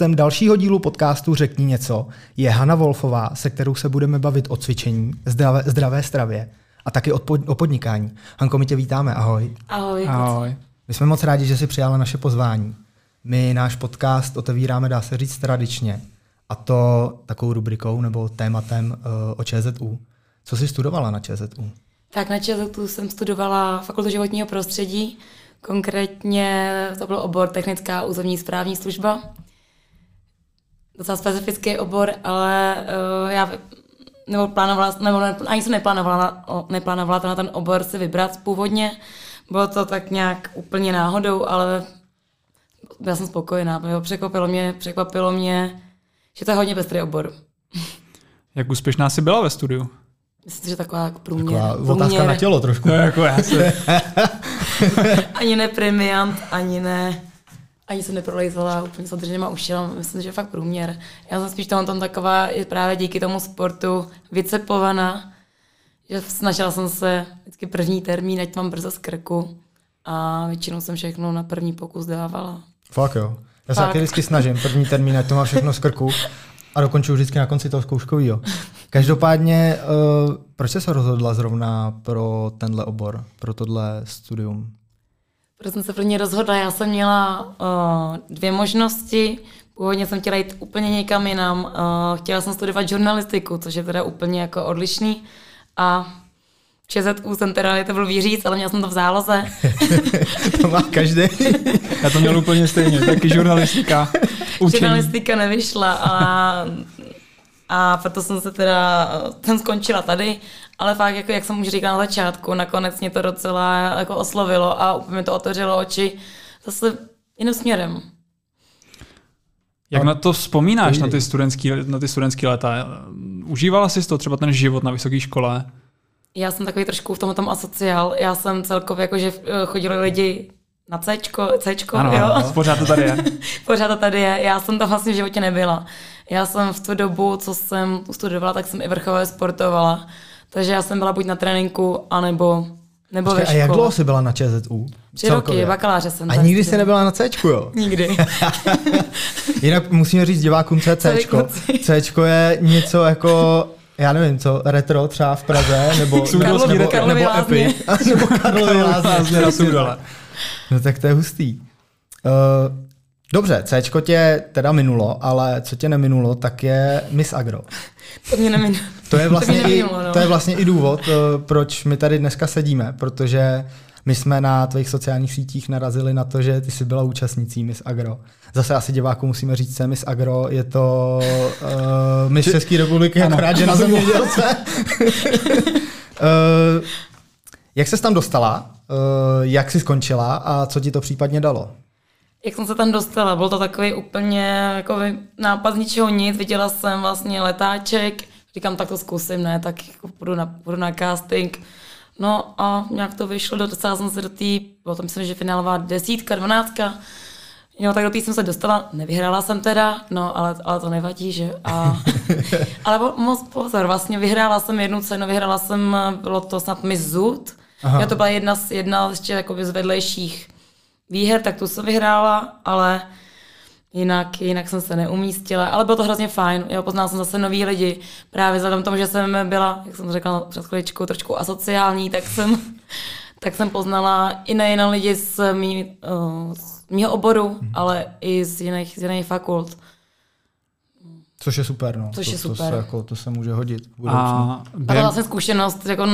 Hostem dalšího dílu podcastu Řekni něco je Hanna Wolfová, se kterou se budeme bavit o cvičení, zdravé, zdravé stravě a taky o podnikání. Hanko, my tě vítáme, ahoj. Ahoj. Ahoj. My jsme moc rádi, že jsi přijala naše pozvání. My náš podcast otevíráme, dá se říct, tradičně. A to takovou rubrikou nebo tématem uh, o ČZU. Co jsi studovala na ČZU? Tak na ČZU jsem studovala fakultu životního prostředí, konkrétně to byl obor technická územní správní služba. Docela specifický obor, ale uh, já nebo plánovala, nebo ne, ani jsem neplánovala, neplánovala to na ten obor si vybrat původně. Bylo to tak nějak úplně náhodou, ale byla jsem spokojená. Překvapilo mě, překvapilo mě, že to je hodně pestrý obor. Jak úspěšná jsi byla ve studiu? Myslím, že taková jako průměr. Taková průměr. otázka na tělo trošku. No, jako já se. ani ne premiant, ani ne ani se neprolejzala úplně s održenýma ušila, myslím, že je fakt průměr. Já jsem spíš tam, tam taková je právě díky tomu sportu vycepovaná, že snažila jsem se vždycky první termín, ať mám brzo z krku a většinou jsem všechno na první pokus dávala. Fakt jo. Já se taky vždycky snažím, první termín, ať to mám všechno z krku a dokončuju vždycky na konci toho zkouškového. Každopádně, uh, proč jsi se rozhodla zrovna pro tenhle obor, pro tohle studium? Proto jsem se pro ně rozhodla. Já jsem měla uh, dvě možnosti. Původně jsem chtěla jít úplně někam jinam. Uh, chtěla jsem studovat žurnalistiku, což je teda úplně jako odlišný. A ČZU jsem teda, to byl výříc, ale měla jsem to v záloze. to má každý. Já to měl úplně stejně, taky žurnalistika. Učení. Žurnalistika nevyšla a, a proto jsem se teda, jsem skončila tady ale fakt, jako, jak jsem už říkala na začátku, nakonec mě to docela jako oslovilo a úplně mi to otevřelo oči zase jiným směrem. Jak na to vzpomínáš, na ty studentský, na ty studentský léta? Užívala jsi to třeba ten život na vysoké škole? Já jsem takový trošku v tom tom asociál. Já jsem celkově, jako, že eh, chodili lidi na C, C ano, jo? Ano, pořád to tady je. pořád to tady je. Já jsem tam vlastně v životě nebyla. Já jsem v tu dobu, co jsem studovala, tak jsem i vrchově sportovala. Takže já jsem byla buď na tréninku, anebo nebo Počkej, ve škole. A jak dlouho jsi byla na ČZU? Tři roky, bakaláře jsem. A nikdy jsi nebyla na C, jo? Nikdy. Jinak musíme říct divákům, co je C. C je něco jako já nevím, co, retro třeba v Praze, nebo, nebo, nebo, nebo, nebo Epi, nebo Karlovy lázně na No tak to je hustý. Uh, dobře, C tě teda minulo, ale co tě neminulo, tak je Miss Agro. To mě neminulo. To je vlastně, to i, no. to je vlastně i důvod, eh, proč my tady dneska sedíme, protože my jsme na tvých sociálních sítích narazili na to, že ty jsi byla účastnicí Miss Agro. Zase asi divákům musíme říct, že Miss Agro je to uh, Miss České republiky, akorát, že na zemědělce. uh, jak se tam dostala? Uh, jak jsi skončila a co ti to případně dalo? Jak jsem se tam dostala? Byl to takový úplně jako nápad z ničeho nic. Viděla jsem vlastně letáček, říkám, tak to zkusím, ne, tak jako půjdu na, půjdu na casting. No a nějak to vyšlo, docela jsem se do té, bylo to myslím, že finálová desítka, dvanáctka, Jo, tak do té jsem se dostala, nevyhrála jsem teda, no, ale, ale to nevadí, že? A, ale moc pozor, vlastně vyhrála jsem jednu cenu, vyhrála jsem, bylo to snad Miss Zoot, Jo, to byla jedna z, jedna z, jakoby z vedlejších výher, tak tu jsem vyhrála, ale jinak, jinak jsem se neumístila, ale bylo to hrozně fajn. Jo, poznala jsem zase nový lidi. Právě vzhledem tomu, že jsem byla, jak jsem řekla před chviličkou, trošku asociální, tak jsem, tak jsem poznala i nejen lidi z, mý, uh, z mého oboru, hmm. ale i z jiných, z jiných fakult. Což je super, no. Což to, je super. To se, jako, to se může hodit. A, a to byla vlastně zkušenost, jako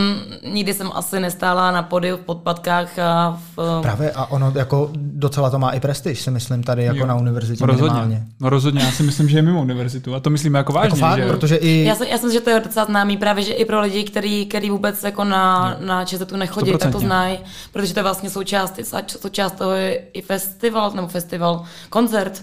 nikdy jsem asi nestála na podiu v podpadkách a v... Právě a ono jako docela to má i prestiž, si myslím, tady jako jo. na univerzitě rozhodně. minimálně. No rozhodně, já si myslím, že je mimo univerzitu a to myslím jako vážně. Jako fakt, že... protože i... Já, si, já si myslím, že to je docela známý právě, že i pro lidi, který, který vůbec jako na, na ČZU nechodí, 100%. tak to znají, protože to je vlastně součást, součást toho je i festival, nebo festival, koncert,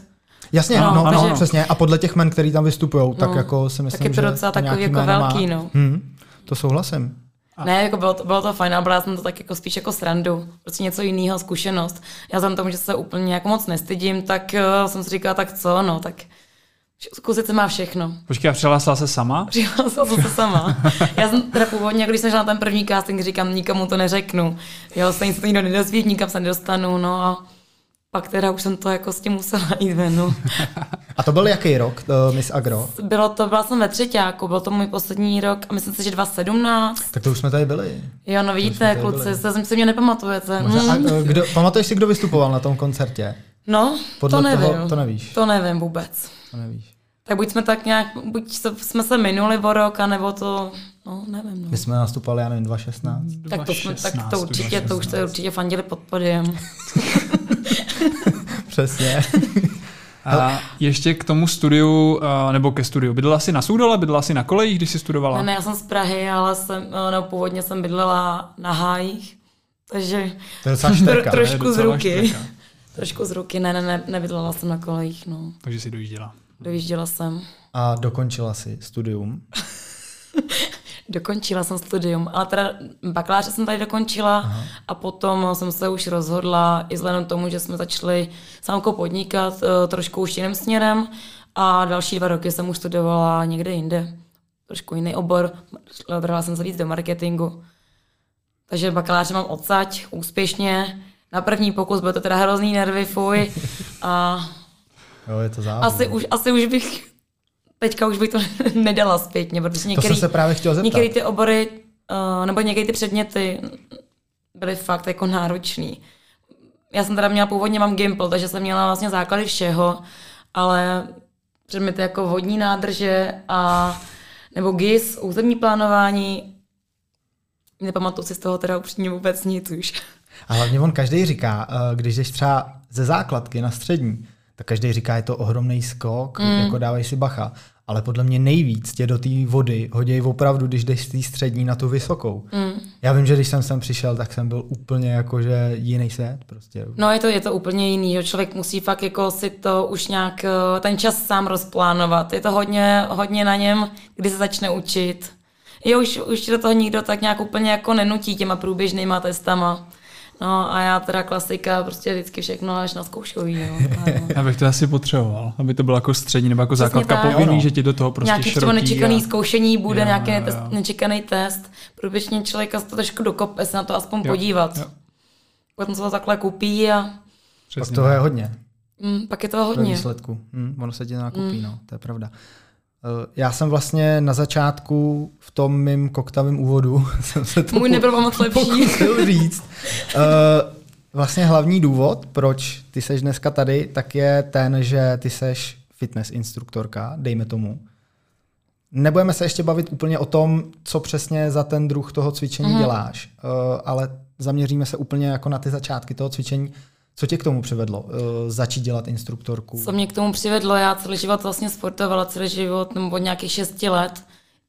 Jasně, no, no, no, no, přesně. A podle těch men, který tam vystupují, no, tak jako si myslím, tak je to docela že takový jako velký, no. Hmm, to souhlasím. A... Ne, jako bylo to, bylo to fajn, ale brala jsem to tak jako spíš jako srandu, prostě něco jiného, zkušenost. Já jsem tomu, že se úplně jako moc nestydím, tak uh, jsem si říkala, tak co, no, tak zkusit se má všechno. Počkej, a přihlásila se sama? Přihlásila jsem se sama. Já jsem teda původně, když jsem šla na ten první casting, říkám, nikomu to neřeknu. Jo, stejně se to nikdo nedozví, nikam se nedostanu, no a pak teda už jsem to jako s tím musela jít ven. No. A to byl jaký rok, uh, Miss Agro? Bylo to, byla jsem ve třetíku, byl to můj poslední rok a myslím si, že 2017. Tak to už jsme tady byli. Jo, no vidíte, kluci, se si mě nepamatujete. Možná, mm. a, kdo, pamatuješ si, kdo vystupoval na tom koncertě? No, Podle to nevím. Toho, to nevíš. To nevím vůbec. To nevíš. Tak buď jsme tak nějak, buď jsme se minuli o rok, anebo to, no nevím. No. My jsme nastupovali, já nevím, 2016. Tak to, jsme, tak to určitě, to už to určitě fandili pod podiem. Přesně. A ještě k tomu studiu, nebo ke studiu. Bydlela jsi na Soudole, bydlela jsi na kolejích, když jsi studovala? Ne, ne, já jsem z Prahy, ale jsem, no, původně jsem bydlela na hájích, takže to je štrka, tro, trošku z ruky. Štrka. Trošku z ruky, ne, ne, ne, nebydlela jsem na kolejích, no. Takže si dojížděla. Dojížděla jsem. A dokončila si studium? Dokončila jsem studium, ale teda bakaláře jsem tady dokončila Aha. a potom jsem se už rozhodla, i vzhledem tomu, že jsme začali samkou podnikat uh, trošku už jiným směrem a další dva roky jsem už studovala někde jinde. Trošku jiný obor, vrala jsem se víc do marketingu. Takže bakaláře mám odsaď úspěšně. Na první pokus byl to teda hrozný nervy, fuj. A jo, je to asi už, asi už bych teďka už bych to nedala zpětně, protože některý, to jsem se právě chtěl zeptat. některý ty obory uh, nebo některé ty předměty byly fakt jako náročný. Já jsem teda měla původně mám Gimple, takže jsem měla vlastně základy všeho, ale předměty jako vodní nádrže a nebo GIS, územní plánování, nepamatuji si z toho teda upřímně vůbec nic už. A hlavně on každý říká, eh, když jdeš třeba ze základky na střední, tak každý říká, je to ohromný skok, mm. jako dávej si bacha ale podle mě nejvíc tě do té vody hodí opravdu, když jdeš z té střední na tu vysokou. Mm. Já vím, že když jsem sem přišel, tak jsem byl úplně jako, že jiný svět prostě. No je to, je to úplně jiný, že člověk musí fakt jako si to už nějak eh, ten čas sám rozplánovat. Je to hodně, hodně na něm, kdy se začne učit. Jo, už, už do toho nikdo tak nějak úplně jako nenutí těma průběžnýma testama. No a já teda klasika, prostě vždycky všechno až na zkouškový. Jo. já bych to asi potřeboval, aby to bylo jako střední nebo jako Přesně základka tak. povinný, že ti do toho prostě Nějaký třeba nečekaný a... zkoušení bude, jo, nějaký jo, jo. nečekaný test. Průběžně člověka se to trošku dokope se na to aspoň jo, podívat. Jo. Potom se to takhle kupí a... Přesně. Pak toho je hodně. Mm, pak je toho hodně. Ve výsledku. Mm, ono se ti nakupí, mm. no, to je pravda. Eh, já jsem vlastně na začátku v tom mým koktavém úvodu jsem se to Můj nebyl moc lepší. říct. Uh, vlastně hlavní důvod, proč ty seš dneska tady, tak je ten, že ty seš fitness instruktorka, dejme tomu. Nebudeme se ještě bavit úplně o tom, co přesně za ten druh toho cvičení mm. děláš, uh, ale zaměříme se úplně jako na ty začátky toho cvičení. Co tě k tomu přivedlo, uh, začít dělat instruktorku? Co mě k tomu přivedlo, já celý život vlastně sportovala, celý život, nebo od nějakých šesti let.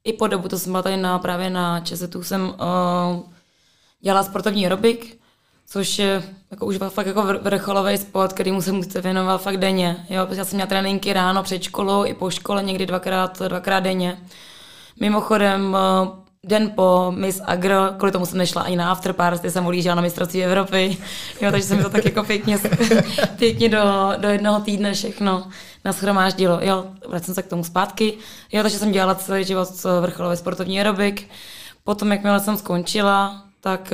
I po dobu, to jsem byla tady na, právě na ČSETu, jsem uh, dělala sportovní aerobik, což je jako už fakt jako vrcholový sport, který se musíte věnovat fakt denně. Jo, já jsem měla tréninky ráno před školou i po škole, někdy dvakrát, dvakrát denně. Mimochodem, uh, den po Miss Agro, kvůli tomu jsem nešla ani na afterparty, jsem ulížela na mistrovství Evropy, jo, takže se mi to tak jako pěkně, pěkně do, do jednoho týdne všechno naschromáždilo. Jo, vracím se k tomu zpátky. Jo, takže jsem dělala celý život vrcholový sportovní aerobik. Potom, jakmile jsem skončila, tak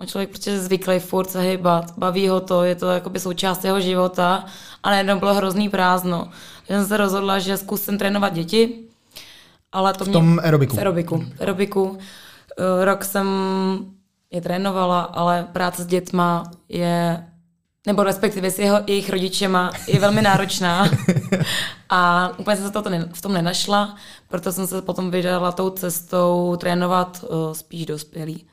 uh, člověk prostě zvyklý furt se hýbat, baví ho to, je to jakoby součást jeho života a najednou bylo hrozný prázdno. Takže jsem se rozhodla, že zkusím trénovat děti, ale to v tom mě, aerobiku. V aerobiku. aerobiku. Eh, rok jsem je trénovala, ale práce s dětma je, nebo respektive s jeho, jejich rodičema, je velmi náročná. A úplně jsem se to v tom nenašla, proto jsem se potom vydala tou cestou trénovat uh, spíš dospělí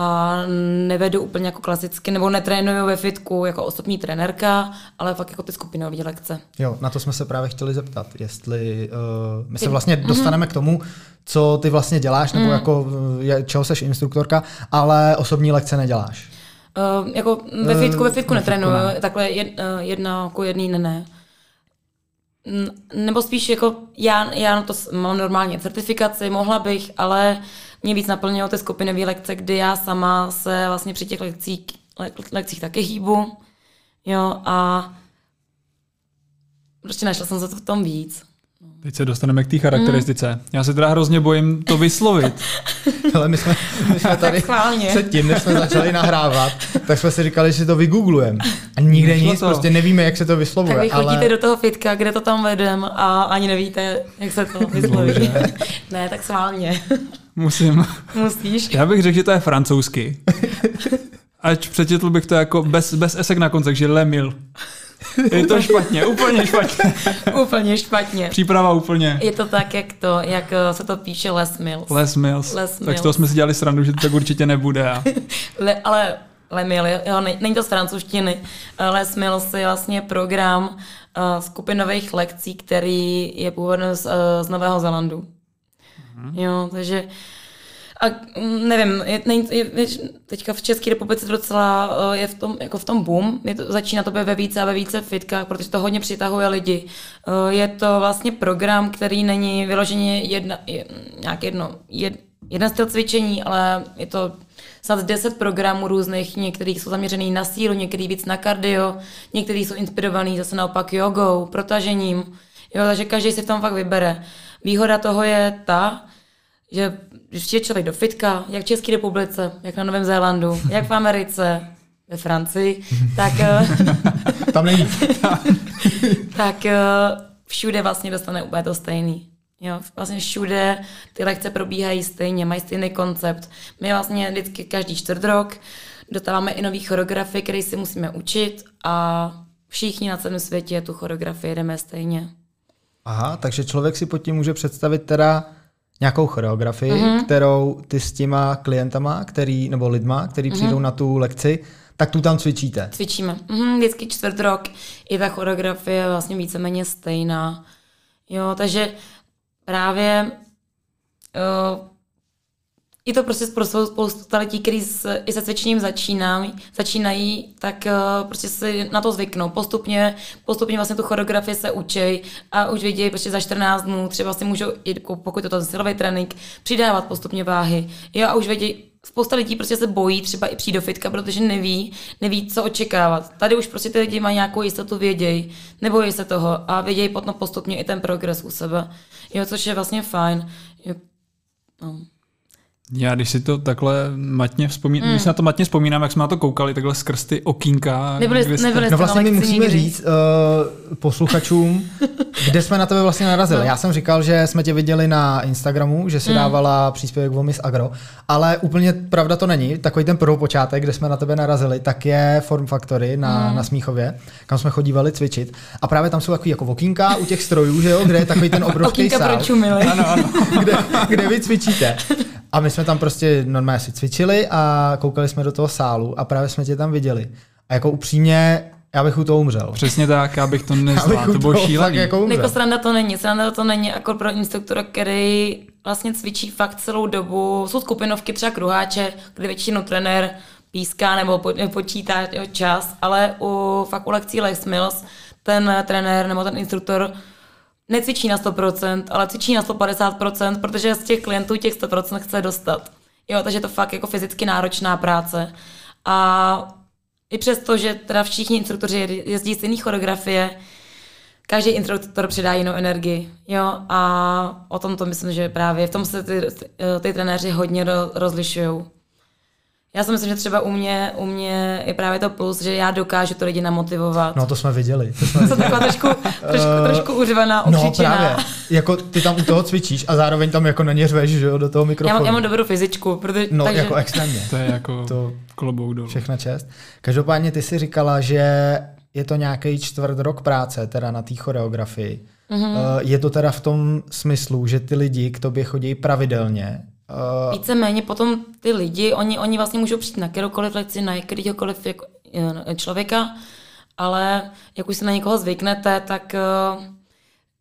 a nevedu úplně jako klasicky, nebo netrénuju ve fitku jako osobní trenérka, ale fakt jako ty skupinové lekce. Jo, na to jsme se právě chtěli zeptat, jestli uh, my se vlastně dostaneme mm-hmm. k tomu, co ty vlastně děláš, nebo mm. jako je, čeho seš instruktorka, ale osobní lekce neděláš. Uh, jako ve fitku, ve fitku uh, netrénuju, ne. takhle jed, uh, jedna jako jedný ne, ne. Nebo spíš jako já, já na to mám normálně certifikaci, mohla bych, ale uh, mě víc naplnilo ty skupinové lekce, kdy já sama se vlastně při těch lekcích, le, lekcích taky hýbu. Jo, a prostě našla jsem se to v tom víc. Teď se dostaneme k té charakteristice. Mm. Já se teda hrozně bojím to vyslovit. Ale my jsme, my jsme tady předtím, než jsme začali nahrávat, tak jsme si říkali, že si to vygooglujeme. A nikde Nešlo nic, to. prostě nevíme, jak se to vyslovuje. Tak vy chodíte ale... do toho fitka, kde to tam vedem a ani nevíte, jak se to vysloví. ne, tak sválně. Musím. Musíš. Já bych řekl, že to je francouzsky. Ať přečetl bych to jako bez, bez esek na konci, že lemil. Je to špatně, úplně špatně. úplně špatně. Příprava úplně. Je to tak, jak to, jak eh, se to píše Les Mills. Les Mills. Les Mills. Tak z toho jsme si dělali srandu, že to tak určitě nebude. A... Le, ale Lemil, jo, není to z francouzštiny. Eh, Les Mills je vlastně program uh, skupinových lekcí, který je původem z, uh, z Nového Zelandu. Mm-hmm. Jo, takže a nevím, je, je, je, teďka v České republice docela eh, je v tom, jako v tom boom, je to, začíná to být ve více a ve více fitkách, protože to hodně přitahuje lidi. Eh, je to vlastně program, který není vyloženě jedna, je, nějak jedno, jed, jeden styl cvičení, ale je to snad 10 programů různých, některý jsou zaměřený na sílu, některý víc na kardio, některý jsou inspirovaný zase naopak jogou, protažením, jo, takže každý si v tom fakt vybere. Výhoda toho je ta, že když je člověk do fitka, jak v České republice, jak na Novém Zélandu, jak v Americe, ve Francii, tak... Eh, Tam není. tak eh, všude vlastně dostane úplně to stejný. Jo, vlastně všude ty lekce probíhají stejně, mají stejný koncept. My vlastně vždycky každý čtvrt rok dostáváme i nový choreografie, které si musíme učit a všichni na celém světě tu choreografii jdeme stejně. Aha, takže člověk si pod tím může představit teda nějakou choreografii, mm-hmm. kterou ty s těma klientama, který, nebo lidma, který mm-hmm. přijdou na tu lekci, tak tu tam cvičíte. Cvičíme. Mm-hmm, vždycky čtvrt rok i ta choreografie je vlastně víceméně stejná. Jo, takže právě uh, je to prostě spoustu, spoustu lidí, kteří i se cvičením začínají, začínají, tak uh, prostě si na to zvyknou. Postupně, postupně vlastně tu choreografii se učí a už vidějí prostě za 14 dnů, třeba si můžou, jako pokud je to silový trénink, přidávat postupně váhy. Jo, a už vědí, spousta lidí prostě se bojí třeba i přijít do fitka, protože neví, neví, co očekávat. Tady už prostě ty lidi mají nějakou jistotu, vědějí, nebojí se toho a vědějí potom postupně i ten progres u sebe. Jo, což je vlastně fajn. Jo, no. Já když si to takhle matně vzpomínám, mm. když si na to matně vzpomínám, jak jsme na to koukali, takhle skrz ty okýnka. Nebyli, jste... nebyli no vlastně my musíme nikdy. říct uh, posluchačům, kde jsme na tebe vlastně narazili. No. Já jsem říkal, že jsme tě viděli na Instagramu, že si mm. dávala příspěvek Vomis Agro, ale úplně pravda to není. Takový ten počátek, kde jsme na tebe narazili, tak je Form Factory na, mm. na Smíchově, kam jsme chodívali cvičit. A právě tam jsou takový jako okýnka u těch strojů, že jo, kde je takový ten obrovský sál. Ano, ano. kde, kde vy cvičíte. A my jsme tam prostě normálně si cvičili a koukali jsme do toho sálu a právě jsme tě tam viděli. A jako upřímně, já bych u toho umřel. Přesně tak, já bych to nezvládl, to bylo šílený. Jako, jako sranda to není, sranda to není jako pro instruktora, který vlastně cvičí fakt celou dobu. Jsou skupinovky, třeba kruháče, kde většinou trenér píská nebo počítá čas, ale u, fakt u lekcí Les Mills ten trenér nebo ten instruktor necvičí na 100%, ale cvičí na 150%, protože z těch klientů těch 100% chce dostat. Jo, takže je to fakt jako fyzicky náročná práce. A i přesto, že teda všichni instruktoři jezdí z jiných choreografie, každý instruktor přidá jinou energii. Jo, a o tom to myslím, že právě v tom se ty, ty trenéři hodně rozlišují. Já si myslím, že třeba u mě, u mě je právě to plus, že já dokážu to lidi namotivovat. No to jsme viděli. To jsme viděli. taková trošku, trošku, uh, trošku uřvaná, No právě. Jako ty tam u toho cvičíš a zároveň tam jako na ně řveš, že jo, do toho mikrofonu. Já mám, já mám dobrou fyzičku. Protože, no takže... jako extrémně. To je jako to klobouk dolů. Všechna čest. Každopádně ty si říkala, že je to nějaký čtvrt rok práce teda na té choreografii. Mm-hmm. Je to teda v tom smyslu, že ty lidi k tobě chodí pravidelně Uh, Víceméně potom ty lidi, oni, oni vlastně můžou přijít na kteroukoliv lekci, na jakýkoliv jako, člověka, ale jak už se na někoho zvyknete, tak uh,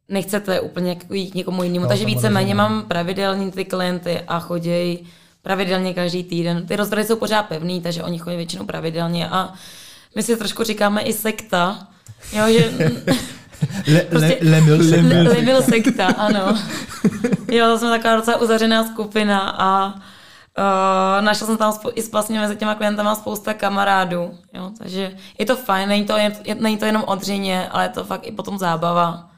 nechcete úplně jít někomu jinému. No, Takže víceméně mám pravidelně ty klienty a chodí pravidelně každý týden. Ty rozvrhy jsou pořád pevný, takže oni chodí většinou pravidelně a my si trošku říkáme i sekta, jo, že Le, prostě, le, lemil sekta. Le, lemil sekta, ano. Jo, jsme taková docela uzavřená skupina a uh, našla jsem tam spou- i vlastně mezi těma klientama spousta kamarádů. Jo, takže je to fajn, není to, jen, není to jenom o dřině, ale je to fakt i potom zábava.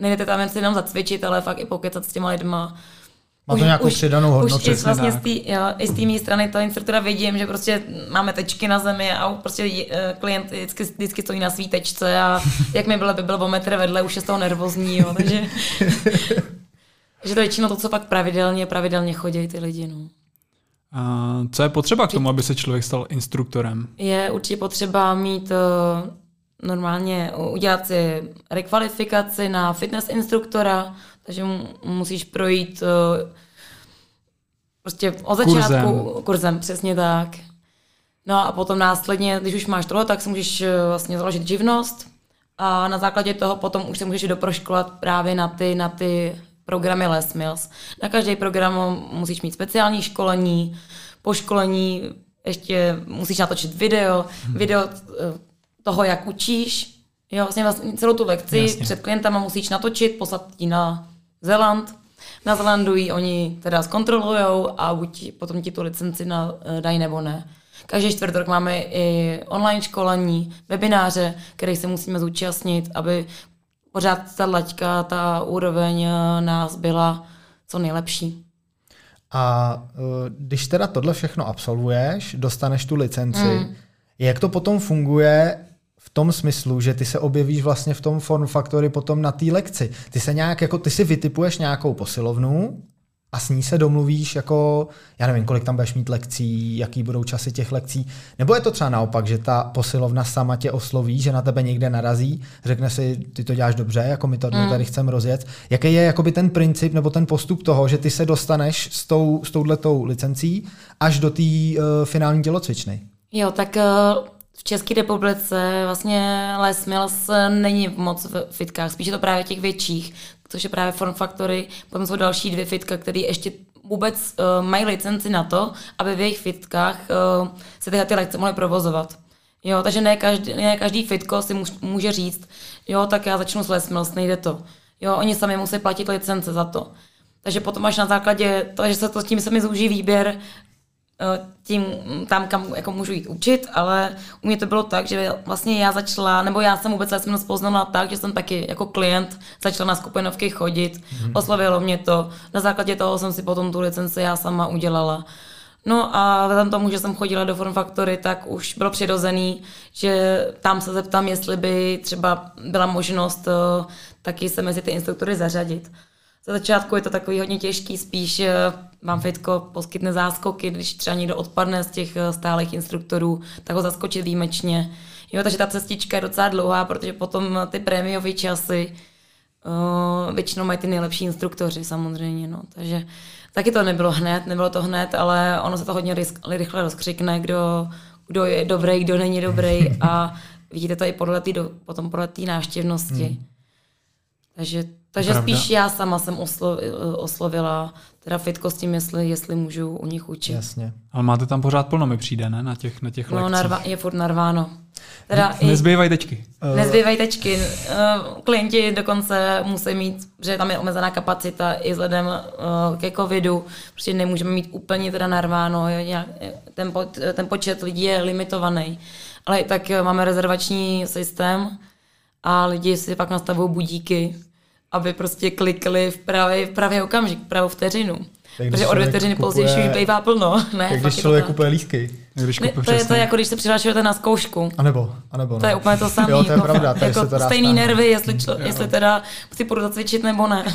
nejdete tam jen si jenom zacvičit, ale fakt i pokecat s těma lidma. Má to nějakou už, přidanou hodnotu. Už i vlastně z tý, jo, i z té mé strany toho instruktora vidím, že prostě máme tečky na zemi a prostě eh, klient vždycky, vždycky stojí na svý tečce a jak mi bylo, by byl o metr vedle, už je z toho nervózní, jo, takže že to je většinou to, co pak pravidelně, pravidelně chodí ty lidi. No. A co je potřeba k tomu, aby se člověk stal instruktorem? Je určitě potřeba mít uh, normálně udělat si rekvalifikaci na fitness instruktora, takže musíš projít uh, prostě od začátku kurzem. kurzem, přesně tak. No a potom následně, když už máš tohle, tak si můžeš uh, vlastně založit živnost a na základě toho potom už se můžeš doproškolat právě na ty, na ty programy Les Mills. Na každý program musíš mít speciální školení, po školení ještě musíš natočit video, hmm. video eh, toho, jak učíš. Jo, vlastně, vlastně celou tu lekci Jasně. před klientama musíš natočit, poslat ti na Zeland. Na Zelandu ji oni teda zkontrolujou a buď potom ti tu licenci na, eh, dají nebo ne. Každý čtvrtok máme i online školení, webináře, které se musíme zúčastnit, aby pořád ta laťka, ta úroveň eh, nás byla co nejlepší. A eh, když teda tohle všechno absolvuješ, dostaneš tu licenci, mm. jak to potom funguje v tom smyslu, že ty se objevíš vlastně v tom form factory potom na té lekci. Ty se nějak, jako ty si vytipuješ nějakou posilovnu a s ní se domluvíš jako, já nevím, kolik tam budeš mít lekcí, jaký budou časy těch lekcí, nebo je to třeba naopak, že ta posilovna sama tě osloví, že na tebe někde narazí, řekne si, ty to děláš dobře, jako my to mm. tady chceme rozjet. Jaký je jakoby ten princip nebo ten postup toho, že ty se dostaneš s, tou, s touhletou licencí až do té uh, finální tělocvičny? Jo, tak uh, v České republice vlastně Les Mills není moc v fitkách, spíš je to právě těch větších, což je právě Form Factory. Potom jsou další dvě fitka, které ještě vůbec uh, mají licenci na to, aby v jejich fitkách uh, se tyhle ty lekce mohly provozovat. Jo, takže ne každý, ne každý fitko si může říct, jo, tak já začnu s Les Mills, nejde to. Jo, oni sami musí platit licence za to. Takže potom až na základě toho, že se to tím se mi zúží výběr, tím tam, kam jako můžu jít učit, ale u mě to bylo tak, že vlastně já začala, nebo já jsem vůbec jsem poznala tak, že jsem taky jako klient začala na skupinovky chodit, mm-hmm. oslovilo mě to, na základě toho jsem si potom tu licenci já sama udělala. No a vzhledem tomu, že jsem chodila do Form Factory, tak už bylo přirozený, že tam se zeptám, jestli by třeba byla možnost uh, taky se mezi ty instruktory zařadit. Za začátku je to takový hodně těžký, spíš uh, vám fitko poskytne záskoky, když třeba někdo odpadne z těch eh, stálých instruktorů, tak ho zaskočit výjimečně. Jo, takže ta cestička je docela dlouhá, protože potom ty prémiové časy uh, většinou mají ty nejlepší instruktoři samozřejmě. No. Takže taky to nebylo hned, nebylo to hned, ale ono se to hodně rychle rozkřikne, kdo, kdo je dobrý, kdo není dobrý a vidíte to i podle tý, potom podle té návštěvnosti. Hmm. Takže takže Pravda. spíš já sama jsem oslo, oslovila teda fitko s tím, jestli, jestli můžu u nich učit. Jasně. Ale máte tam pořád plno, mi přijde, ne? Na těch, na těch no, lekcích. Narva, je furt narváno. Teda ne, nezbývají tečky. Uh... Nezbývají tečky. Uh, klienti dokonce musí mít, že tam je omezená kapacita i vzhledem uh, ke covidu, protože nemůžeme mít úplně teda narváno, ten, po, ten počet lidí je limitovaný. Ale i tak máme rezervační systém a lidi si pak nastavují budíky, aby prostě klikli v pravý, v pravý okamžik, v pravou vteřinu. Tak Protože o dvě vteřiny později už bývá plno. Ne, jak když člověk kupuje lístky. Když ne, to je to jako když se přihlašujete na zkoušku. A nebo, a nebo To je úplně to samé. Jo, to je jako, pravda. Tady jako se to dá stejný nervy, jestli, člo, jestli teda si půjdu zacvičit nebo ne.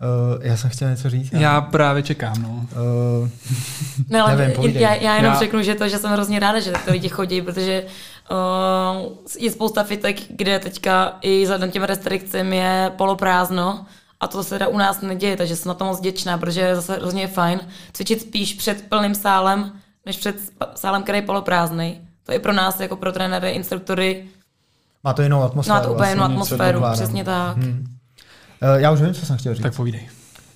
uh, já jsem chtěl něco říct. Já, já právě čekám, no. Uh, ne, ale nevím, já, já jenom já... řeknu, že to, že jsem hrozně ráda, že to lidi chodí, protože Uh, je spousta fitek, kde teďka i vzhledem těm restrikcím je poloprázdno a to se teda u nás neděje, takže jsem na to moc děčná, protože je zase hrozně fajn cvičit spíš před plným sálem, než před sálem, který je poloprázdný. To je pro nás, jako pro trenéry, instruktory. Má to jinou atmosféru. Má to úplně jinou atmosféru, přesně tak. Hmm. Uh, já už vím, co jsem chtěl říct. Tak povídej.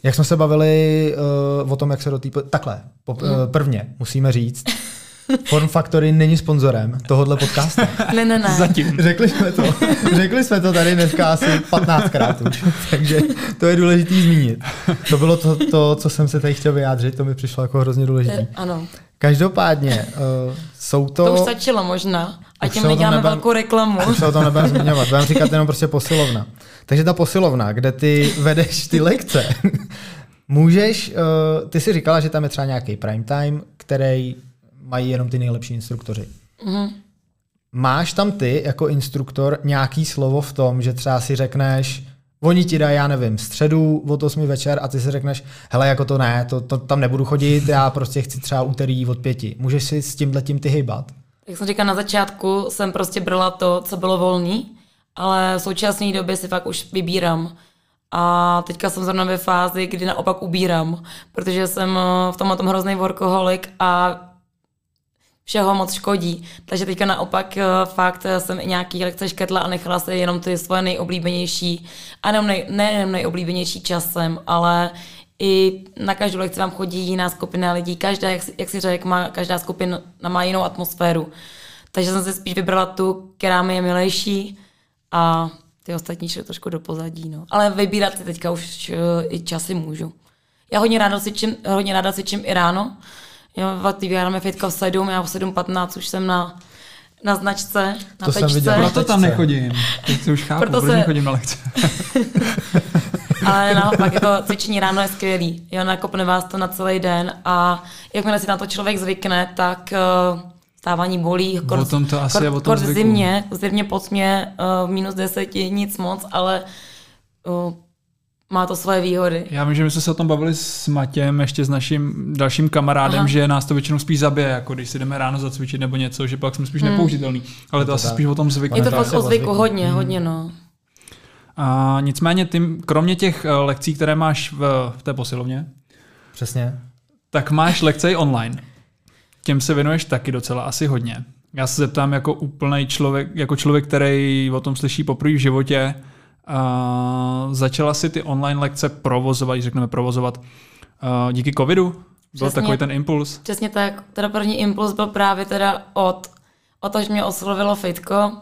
Jak jsme se bavili uh, o tom, jak se do té... Takhle, po, uh, prvně musíme říct, Form Factory není sponzorem tohohle podcastu. ne, ne, ne. Zatím. Řekli jsme to. Řekli jsme to tady dneska asi 15krát už. Takže to je důležité zmínit. To bylo to, to, co jsem se tady chtěl vyjádřit, to mi přišlo jako hrozně důležité. Ano. Každopádně uh, jsou to... To už stačilo možná. A tím neděláme nebem, velkou reklamu. Už se o tom nebudeme zmiňovat, budeme říkat jenom prostě posilovna. Takže ta posilovna, kde ty vedeš ty lekce, můžeš, uh, ty si říkala, že tam je třeba nějaký prime time, který mají jenom ty nejlepší instruktoři. Mm-hmm. Máš tam ty jako instruktor nějaký slovo v tom, že třeba si řekneš, Oni ti dají, já nevím, středu od 8 večer a ty si řekneš, hele, jako to ne, to, to tam nebudu chodit, já prostě chci třeba úterý od pěti. Můžeš si s tímhle tím ty hýbat? Jak jsem říkala na začátku, jsem prostě brala to, co bylo volný, ale v současné době si fakt už vybírám. A teďka jsem zrovna ve fázi, kdy naopak ubírám, protože jsem v tomhle tom hrozný workoholik a všeho moc škodí. Takže teďka naopak eh, fakt eh, jsem i nějaký lekce škrtla a nechala se jenom ty svoje nejoblíbenější, a nejenom, nej, nejenom nejoblíbenější časem, ale i na každou lekci vám chodí jiná skupina lidí, každá, jak, jak si řekl, má, každá skupina má jinou atmosféru. Takže jsem si spíš vybrala tu, která mi je milejší a ty ostatní šly trošku do pozadí. No. Ale vybírat si teďka už uh, i časy můžu. Já hodně ráda cvičím, hodně ráda cvičím i ráno, Jo, v TV hrajeme fitka v 7, já v 7.15 už jsem na, na značce, na to tečce. Jsem viděl, Proto tam nechodím. Teď už chápu, proto se... nechodím na lekce. Ale naopak, jako cvičení ráno je skvělý. Jo, nakopne vás to na celý den a jakmile si na to člověk zvykne, tak uh, stávání bolí. Kor, o tom to asi kor, je o tom zvyku. Zimně, zimně pod mě uh, v minus deseti, nic moc, ale uh, má to svoje výhody. Já vím, že my jsme se o tom bavili s Matěm, ještě s naším dalším kamarádem, Aha. že nás to většinou spíš zabije, jako když si jdeme ráno zacvičit nebo něco, že pak jsme spíš hmm. nepoužitelný. Ale to, to asi tak. spíš o tom zvyku. Je to fakt o zvyku, hodně, hmm. hodně, no. A nicméně, ty, kromě těch eh, lekcí, které máš v, v té posilovně, Přesně. tak máš lekce i online. Těm se věnuješ taky docela asi hodně. Já se zeptám jako úplný člověk, jako člověk, který o tom slyší poprvé v životě, Uh, začala si ty online lekce provozovat, když řekneme provozovat, díky covidu? Byl Přesně, takový ten impuls? Přesně tak. Teda první impuls byl právě teda od, od toho, že mě oslovilo fitko,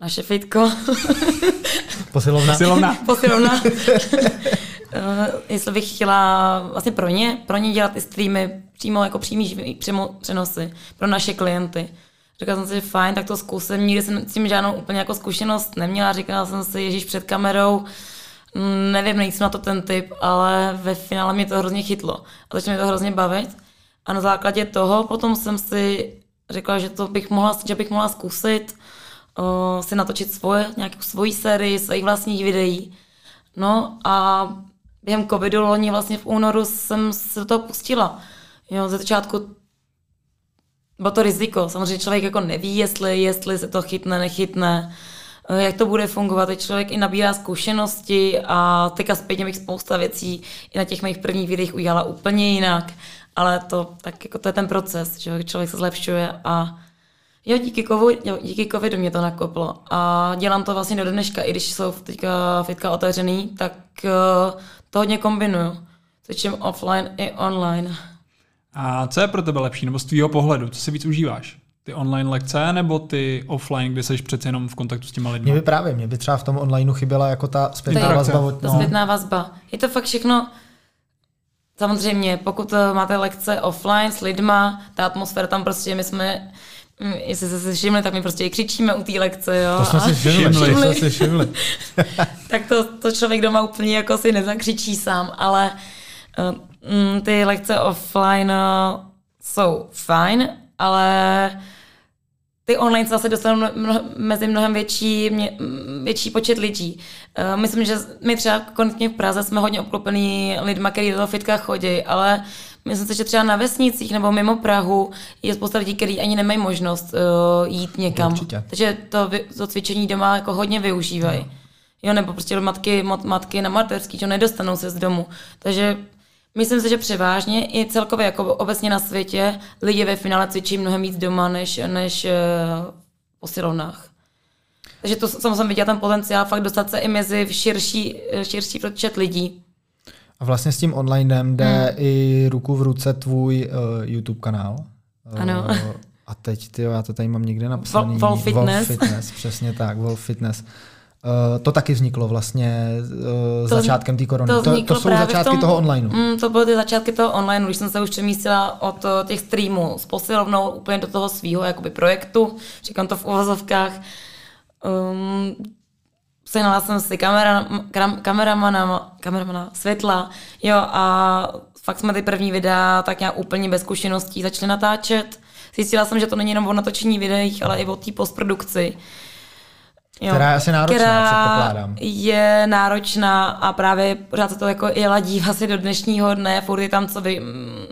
naše fitko. Posilovna. Posilovna. Posilovna. uh, jestli bych chtěla vlastně pro ně, pro ně dělat ty streamy přímo jako přímý přímo přenosy pro naše klienty. Říkala jsem si, fajn, tak to zkusím. Nikdy jsem s tím žádnou úplně jako zkušenost neměla. Říkala jsem si, ježíš před kamerou, mm, nevím, nejsem na to ten typ, ale ve finále mě to hrozně chytlo. A začalo mě to hrozně bavit. A na základě toho potom jsem si řekla, že to bych mohla, že bych mohla zkusit uh, si natočit svoje, nějakou svoji sérii, svých vlastních videí. No a během covidu loni vlastně v únoru jsem se do toho pustila. Jo, ze začátku bylo to riziko. Samozřejmě člověk jako neví, jestli, jestli se to chytne, nechytne, eh, jak to bude fungovat. Teď člověk i nabírá zkušenosti a teďka zpětně bych spousta věcí i na těch mých prvních videích udělala úplně jinak. Ale to, tak jako to je ten proces, že člověk se zlepšuje a Jo, díky, covidu, jo, díky covidu mě to nakoplo. A dělám to vlastně do dneška, i když jsou teďka fitka otevřený, tak uh, to hodně kombinuju. Cvičím offline i online. A co je pro tebe lepší, nebo z tvýho pohledu, co si víc užíváš? Ty online lekce nebo ty offline, kde jsi přece jenom v kontaktu s těma lidmi? Mě by právě, mě by třeba v tom onlineu chyběla jako ta zpětná Ty, vazba. Od, no. Ta zpětná vazba. Je to fakt všechno, samozřejmě, pokud eh, máte lekce offline s lidma, ta atmosféra tam prostě, my jsme jestli jste si všimli, tak my prostě i křičíme u té lekce, jo. To jsme si všimli, všimli. To si všimli. tak to, to člověk doma úplně jako si nezakřičí sám, ale uh, mm, ty lekce offline uh, jsou fajn, ale ty online se zase dostanou mnoho, mezi mnohem větší, mě, větší počet lidí. Uh, myslím, že my třeba konečně v Praze jsme hodně obklopený lidma, kteří do toho fitka chodí, ale myslím si, že třeba na vesnicích nebo mimo Prahu je spousta lidí, kteří ani nemají možnost uh, jít někam. Určitě. Takže to, to cvičení doma jako hodně využívají. No. Jo, nebo prostě matky, matky na materský, že nedostanou se z domu. Takže Myslím si, že převážně i celkově jako obecně na světě lidi ve finále cvičí mnohem víc doma než, než uh, po silovnách. Takže to samozřejmě viděla ten potenciál fakt dostat se i mezi širší, širší počet lidí. A vlastně s tím onlinem jde hmm. i ruku v ruce tvůj uh, YouTube kanál. Ano. Uh, a teď, ty, já to tady mám někde napsaný. Vol, Vol Fitness. Vol Fitness, přesně tak, Vol Fitness. Uh, to taky vzniklo vlastně uh, to, začátkem té korony. To, to, to jsou začátky tom, toho online. Mm, to byly ty začátky toho online, když jsem se už přemístila od těch streamů s posilovnou úplně do toho svého jakoby projektu, říkám to v uvozovkách. Um, sehnala jsem si kamera, kam, kameramana, kameramana, světla, jo, a fakt jsme ty první videa tak nějak úplně bez zkušeností začali natáčet. Zjistila jsem, že to není jenom o natočení videích, ale i o té postprodukci. Jo, která je asi náročná, která předpokládám. je náročná a právě pořád se to jako i ladí vlastně do dnešního dne, furt je tam co vy, mm,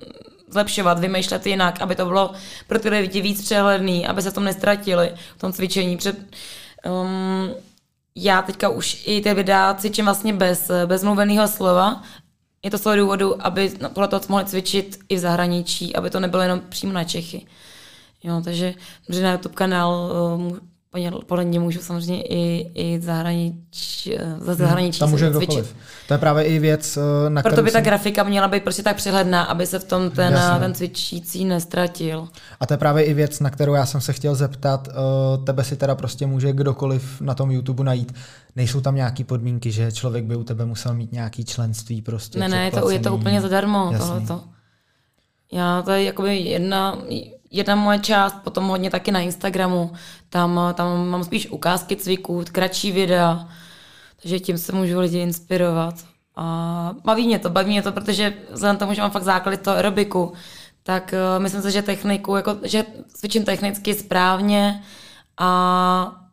zlepšovat, vymýšlet jinak, aby to bylo pro ty lidi víc přehledný, aby se v tom nestratili v tom cvičení. Před, um, já teďka už i ty videa cvičím vlastně bez, bez mluveného slova. Je to z toho důvodu, aby podle toho mohli cvičit i v zahraničí, aby to nebylo jenom přímo na Čechy. Jo, takže na YouTube kanál um, podle mě můžu samozřejmě i, i zahranič, za zahraničí Tam může kdokoliv. To je právě i věc, eh, na Proto by ta grafika měla být prostě tak přehledná, aby se v tom ten, Jasně. ten cvičící nestratil. A to je právě i věc, na kterou já jsem se chtěl zeptat. Eh, tebe si teda prostě může kdokoliv na tom YouTube najít. Nejsou tam nějaké podmínky, že člověk by u tebe musel mít nějaký členství prostě? Ne, ne, to, je to úplně zadarmo, tohleto. Já to je jakoby jedna, jedna moje část, potom hodně taky na Instagramu, tam, tam mám spíš ukázky cviků, kratší videa, takže tím se můžu lidi inspirovat. A baví mě to, baví mě to, protože vzhledem tomu, že mám fakt základy toho aerobiku, tak uh, myslím si, že techniku, jako, že cvičím technicky správně a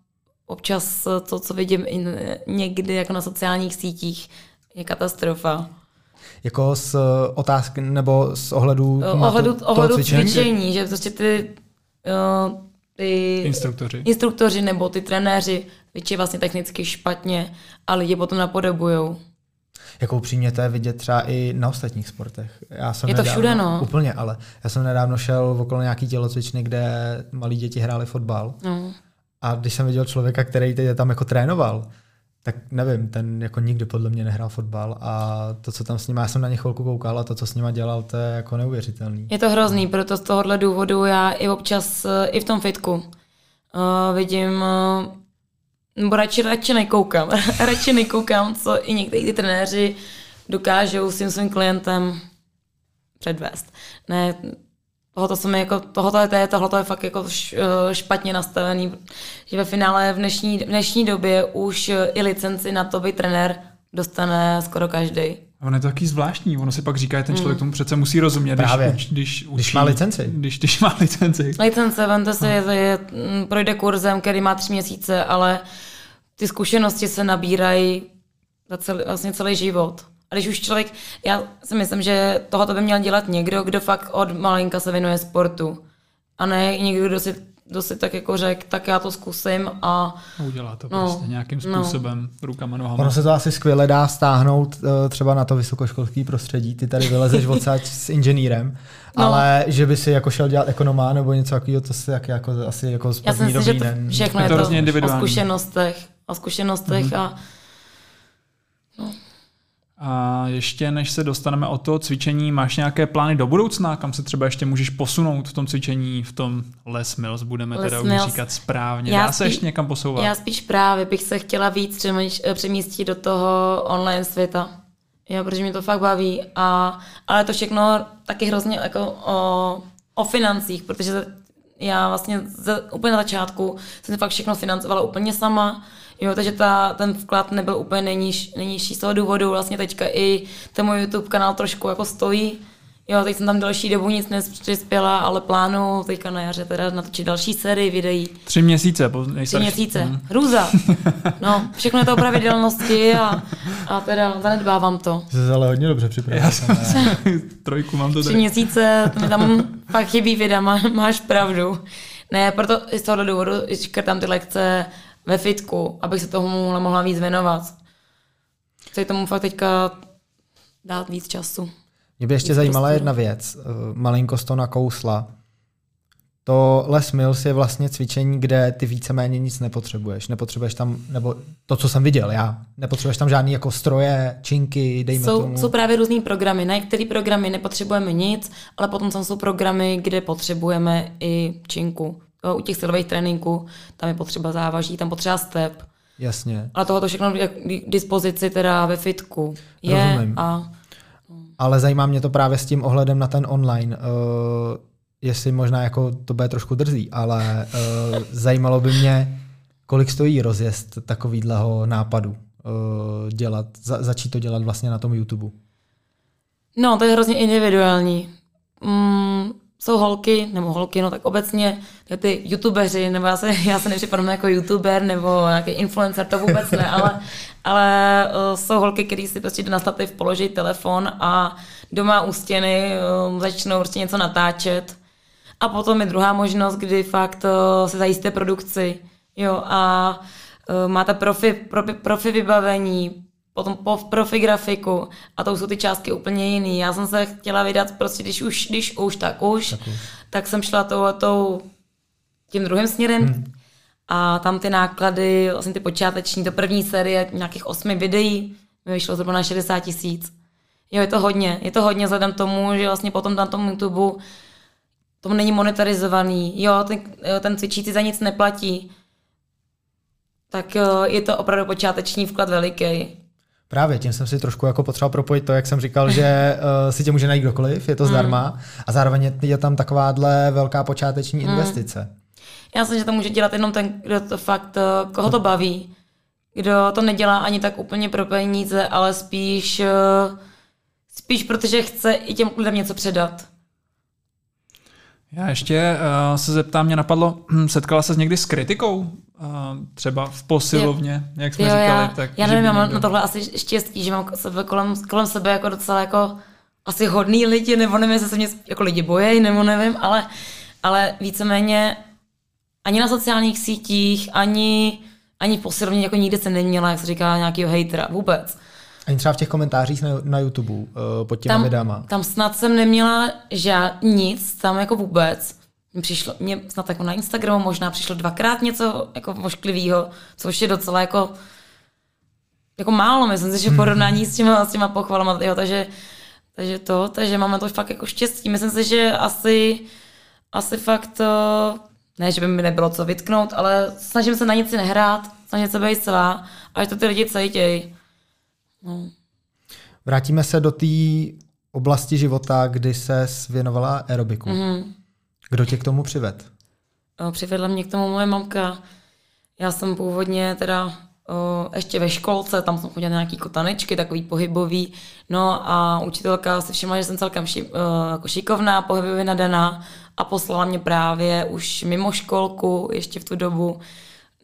občas to, co vidím i někdy jako na sociálních sítích, je katastrofa. Jako z otázky nebo z ohledu, ohledu, to, ohledu cvičení? cvičení, že prostě ty, uh, ty instruktoři. instruktoři nebo ty trenéři cvičí vlastně technicky špatně a lidi potom napodobujou. Jako upřímně to je vidět třeba i na ostatních sportech. Já jsem je to nedávno, všude, no. Úplně, ale já jsem nedávno šel okolo nějaký tělocvičny, kde malí děti hráli fotbal. No. A když jsem viděl člověka, který teď tam jako trénoval, tak nevím, ten jako nikdy podle mě nehrál fotbal a to, co tam s ním, já jsem na ně chvilku koukal a to, co s nima dělal, to je jako neuvěřitelný. Je to hrozný, proto z tohohle důvodu já i občas eh, i v tom fitku uh, vidím, uh, nebo radši, radši nekoukám, radši nekoukám, co i někteří ty trenéři dokážou s tím svým klientem předvést. Ne, tohoto se mi jako, tohoto je, tohoto je fakt jako špatně nastavený, že ve finále v dnešní, v dnešní době už i licenci na to být trenér dostane skoro každý. Ono je to taky zvláštní, ono si pak říká, že ten člověk mm. tomu přece musí rozumět, Právě. když, když, učí, když má licenci. Když, když má licenci. Licence, vemte si, je, je, projde kurzem, který má tři měsíce, ale ty zkušenosti se nabírají za celý, vlastně celý život. A když už člověk, já si myslím, že tohoto by měl dělat někdo, kdo fakt od malinka se věnuje sportu. A ne někdo, kdo si, kdo si tak jako řekl, tak já to zkusím a... Udělá to no, prostě nějakým no. způsobem, no. rukama, nohama. Ono se to asi skvěle dá stáhnout uh, třeba na to vysokoškolský prostředí. Ty tady vylezeš odsaď s inženýrem, no. ale že by si jako šel dělat ekonoma nebo něco takového, to si jak, jako, asi jako z Já si myslím, že to všechno je to, je to o zkušenostech, o zkušenostech mm-hmm. a. A ještě než se dostaneme od toho cvičení, máš nějaké plány do budoucna, kam se třeba ještě můžeš posunout v tom cvičení, v tom Les Mills, budeme Les teda už říkat správně. Já Dá spíš, se ještě někam posouvat? Já spíš právě bych se chtěla víc přemístit do toho online světa. Jo, protože mě to fakt baví. A, ale to všechno taky hrozně jako o, o financích, protože já vlastně z, úplně na začátku jsem fakt všechno financovala úplně sama Jo, takže ta, ten vklad nebyl úplně nejniž, nejnižší z toho důvodu. Vlastně teďka i ten můj YouTube kanál trošku jako stojí. Jo, teď jsem tam další dobu nic nepřispěla, ale plánu teďka na jaře teda natočit další sérii videí. Tři měsíce. Po Tři měsíce. Hmm. Hrůza. No, všechno je to o pravidelnosti a, a teda zanedbávám to. Jsi ale hodně dobře připravil. Trojku mám to Tři tady. měsíce, to mi tam fakt chybí videa, má, máš pravdu. Ne, proto z tohohle důvodu škrtám ty lekce, ve fitku, abych se tomu mohla, mohla víc věnovat. Chci tomu fakt teďka dát víc času. Mě by ještě víc zajímala jedna věc. Eh, malinkost to nakousla. To Les Mills je vlastně cvičení, kde ty víceméně nic nepotřebuješ. Nepotřebuješ tam, nebo to, co jsem viděl já, nepotřebuješ tam žádný jako stroje, činky, dejme jsou, tomu. Jsou právě různý programy. Na některé programy nepotřebujeme nic, ale potom tam jsou programy, kde potřebujeme i činku u těch silových tréninků, tam je potřeba závaží, tam potřeba step. Jasně. Ale tohoto všechno je k dispozici teda ve fitku. Je Rozumím. a Ale zajímá mě to právě s tím ohledem na ten online. Uh, jestli možná jako to bude trošku drzí, ale uh, zajímalo by mě, kolik stojí rozjezd takovýhleho nápadu uh, dělat, za, začít to dělat vlastně na tom YouTube. No, to je hrozně individuální. Mm, jsou holky, nebo holky, no tak obecně ty youtubeři, nebo já se, já se nepřipadám jako youtuber nebo nějaký influencer, to vůbec ne, ale, ale uh, jsou holky, které si prostě na stativ položí telefon a doma u stěny uh, začnou prostě něco natáčet. A potom je druhá možnost, kdy fakt uh, se zajistíte produkci, jo, a uh, máte profi, profi, profi vybavení, potom po profi grafiku a to jsou ty částky úplně jiný. Já jsem se chtěla vydat prostě, když už, když už, tak už, tak, už. tak jsem šla tou, tou tím druhým směrem hmm. a tam ty náklady, vlastně ty počáteční, to první série nějakých osmi videí mi vyšlo zhruba na 60 tisíc. Jo, je to hodně. Je to hodně vzhledem tomu, že vlastně potom na tom YouTube to není monetarizovaný. Jo, ten, ten cvičící za nic neplatí. Tak jo, je to opravdu počáteční vklad veliký. Právě, tím jsem si trošku jako potřeboval propojit to, jak jsem říkal, že uh, si tě může najít kdokoliv, je to zdarma mm. a zároveň je, tam takováhle velká počáteční mm. investice. Já myslím, že to může dělat jenom ten, kdo to fakt, uh, koho to baví, kdo to nedělá ani tak úplně pro peníze, ale spíš, uh, spíš protože chce i těm lidem něco předat. Já ještě uh, se zeptám, mě napadlo, setkala se někdy s kritikou? Třeba v posilovně, jak jsme jo, říkali. Já, tak, já nevím, já mám na tohle asi štěstí, že mám sebe kolem, kolem sebe jako docela jako asi hodný lidi, nebo nevím, jestli se mě jako lidi bojejí, nebo nevím, ale, ale víceméně ani na sociálních sítích, ani, ani v posilovně jako nikdy se neměla, jak se říká, nějakého hejtera, vůbec. Ani třeba v těch komentářích na, na YouTube uh, pod těma tam, videama. Tam snad jsem neměla žád, nic, tam jako vůbec. Mně přišlo, mě snad jako na Instagramu možná přišlo dvakrát něco jako vošklivého, což je docela jako jako málo, myslím si, že v porovnání s těma, s těma pochvalama, jo, takže, takže to, takže máme to fakt jako štěstí. Myslím si, že asi, asi fakt to, ne, že by mi nebylo co vytknout, ale snažím se na nic si nehrát, snažím se být celá, a to ty lidi cítějí. No. Vrátíme se do té oblasti života, kdy se věnovala aerobiku. Mm-hmm. Kdo tě k tomu přived? Přivedla mě k tomu moje mamka. Já jsem původně teda o, ještě ve školce, tam jsem chodila nějaký kotanečky, takový pohybový, no a učitelka si všimla, že jsem celkem ši, o, jako šikovná, pohybově nadaná a poslala mě právě už mimo školku, ještě v tu dobu,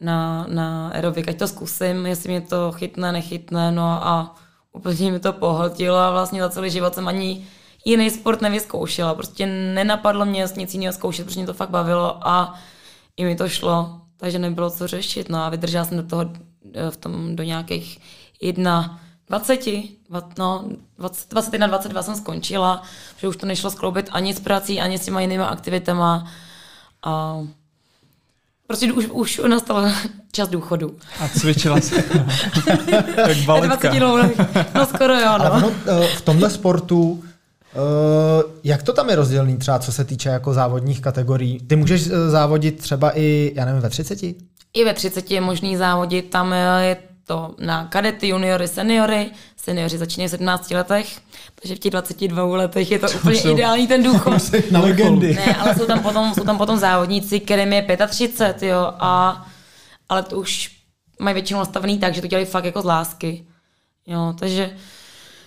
na, na aerobik, ať to zkusím, jestli mě to chytne, nechytne, no a úplně mi to pohltilo a vlastně za celý život jsem ani jiný sport nevyzkoušela. Prostě nenapadlo mě nic jiného zkoušet, protože mě to fakt bavilo a i mi to šlo, takže nebylo co řešit. No a vydržela jsem do toho eh, v tom do nějakých jedna 20, no, 20, 21, 22 jsem skončila, že už to nešlo skloubit ani s prací, ani s těma jinými aktivitama. A prostě už, už nastal čas důchodu. A cvičila se. Jak baletka. No skoro jo, no. ono, eh, v tomhle sportu Uh, jak to tam je rozdělený třeba, co se týče jako závodních kategorií? Ty můžeš uh, závodit třeba i, já nevím, ve 30? I ve 30 je možný závodit, tam je to na kadety, juniory, seniory. Seniori začínají v 17 letech, takže v těch 22 letech je to úplně jsou, ideální ten důchod. na legendy. Ne, ale jsou tam potom, jsou tam potom závodníci, kterým je 35, jo, a, ale to už mají většinou nastavený tak, že to dělají fakt jako z lásky. Jo, takže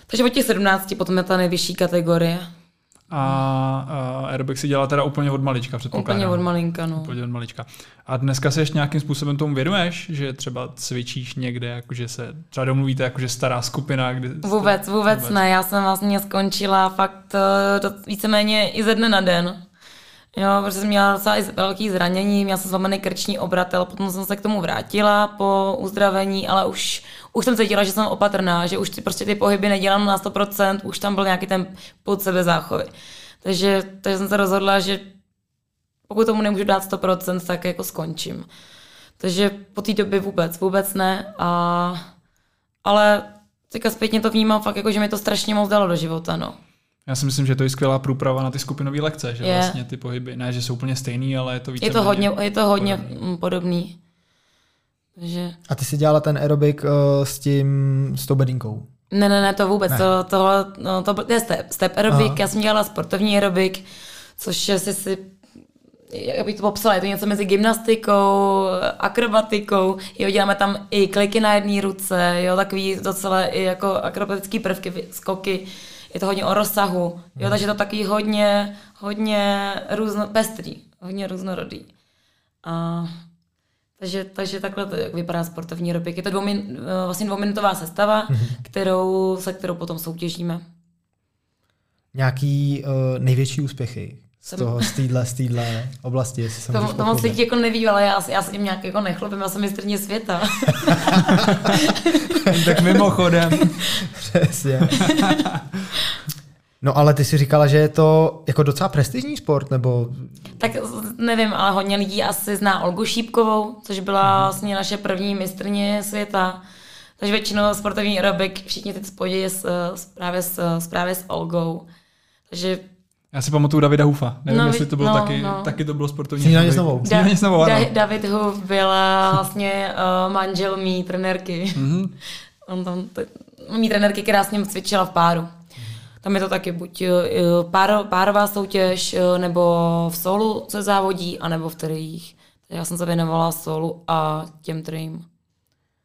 takže od těch 17 potom je ta nejvyšší kategorie. A, a aerobik si dělá teda úplně od malička, předpokládám. Úplně od malinka, no. Úplně od malička. A dneska se ještě nějakým způsobem tomu věnuješ, že třeba cvičíš někde, jakože se třeba domluvíte, jakože stará skupina? Kdy vůbec, vůbec, vůbec ne. Já jsem vlastně skončila fakt eh, to víceméně i ze dne na den. Jo, protože jsem měla docela i velký zranění, měla jsem zlomený krční obratel, potom jsem se k tomu vrátila po uzdravení, ale už, už jsem cítila, že jsem opatrná, že už ty, prostě ty pohyby nedělám na 100%, už tam byl nějaký ten pod sebe záchovy. Takže, takže jsem se rozhodla, že pokud tomu nemůžu dát 100%, tak jako skončím. Takže po té době vůbec, vůbec ne. A, ale teďka zpětně to vnímám fakt jako, že mi to strašně moc dalo do života, no. Já si myslím, že to je skvělá průprava na ty skupinové lekce, že je. vlastně ty pohyby, ne, že jsou úplně stejný, ale je to více. Je to hodně, je to hodně podobný. podobný. Takže... A ty jsi dělala ten aerobik uh, s tím, s tou bedinkou? Ne, ne, ne, to vůbec. Ne. To, tohle, no, to je step, step aerobik, Aha. já jsem dělala sportovní aerobik, což je si jak bych to popsala, je to něco mezi gymnastikou, akrobatikou, jo, děláme tam i kliky na jedné ruce, jo, takový docela i jako akrobatický prvky, skoky, je to hodně o rozsahu, jo, hmm. takže to takový hodně, hodně různo, pestrý, hodně různorodý. A, takže, takže takhle to, jak vypadá sportovní aerobik. Je to dvoumin, vlastně dvouminutová sestava, hmm. kterou, se kterou potom soutěžíme. Nějaký uh, největší úspěchy, z toho, z téhle, z téhle oblasti, jestli jsem To, to moc lidí jako neví, ale já, já se tím nějak jako nechlopím, já jsem mistrně světa. tak mimochodem. Přesně. No ale ty si říkala, že je to jako docela prestižní sport, nebo... Tak nevím, ale hodně lidí asi zná Olgu Šípkovou, což byla vlastně naše první mistrně světa. Takže většinou sportovní aerobik všichni teď spojí s, s, právě, s, s, právě s Olgou. Takže já si pamatuju Davida Hufa. Nevím, no, jestli to bylo no, taky, no. taky to bylo sportovní. Snídaně s novou. Da, s novou, da, David Huf byl vlastně uh, manžel mý trenérky. Mm-hmm. On tam, t- mý trenérky, která s ním cvičila v páru. Tam je to taky buď uh, pár, párová soutěž, uh, nebo v solu se závodí, anebo v triích. Já jsem se věnovala solu a těm trím.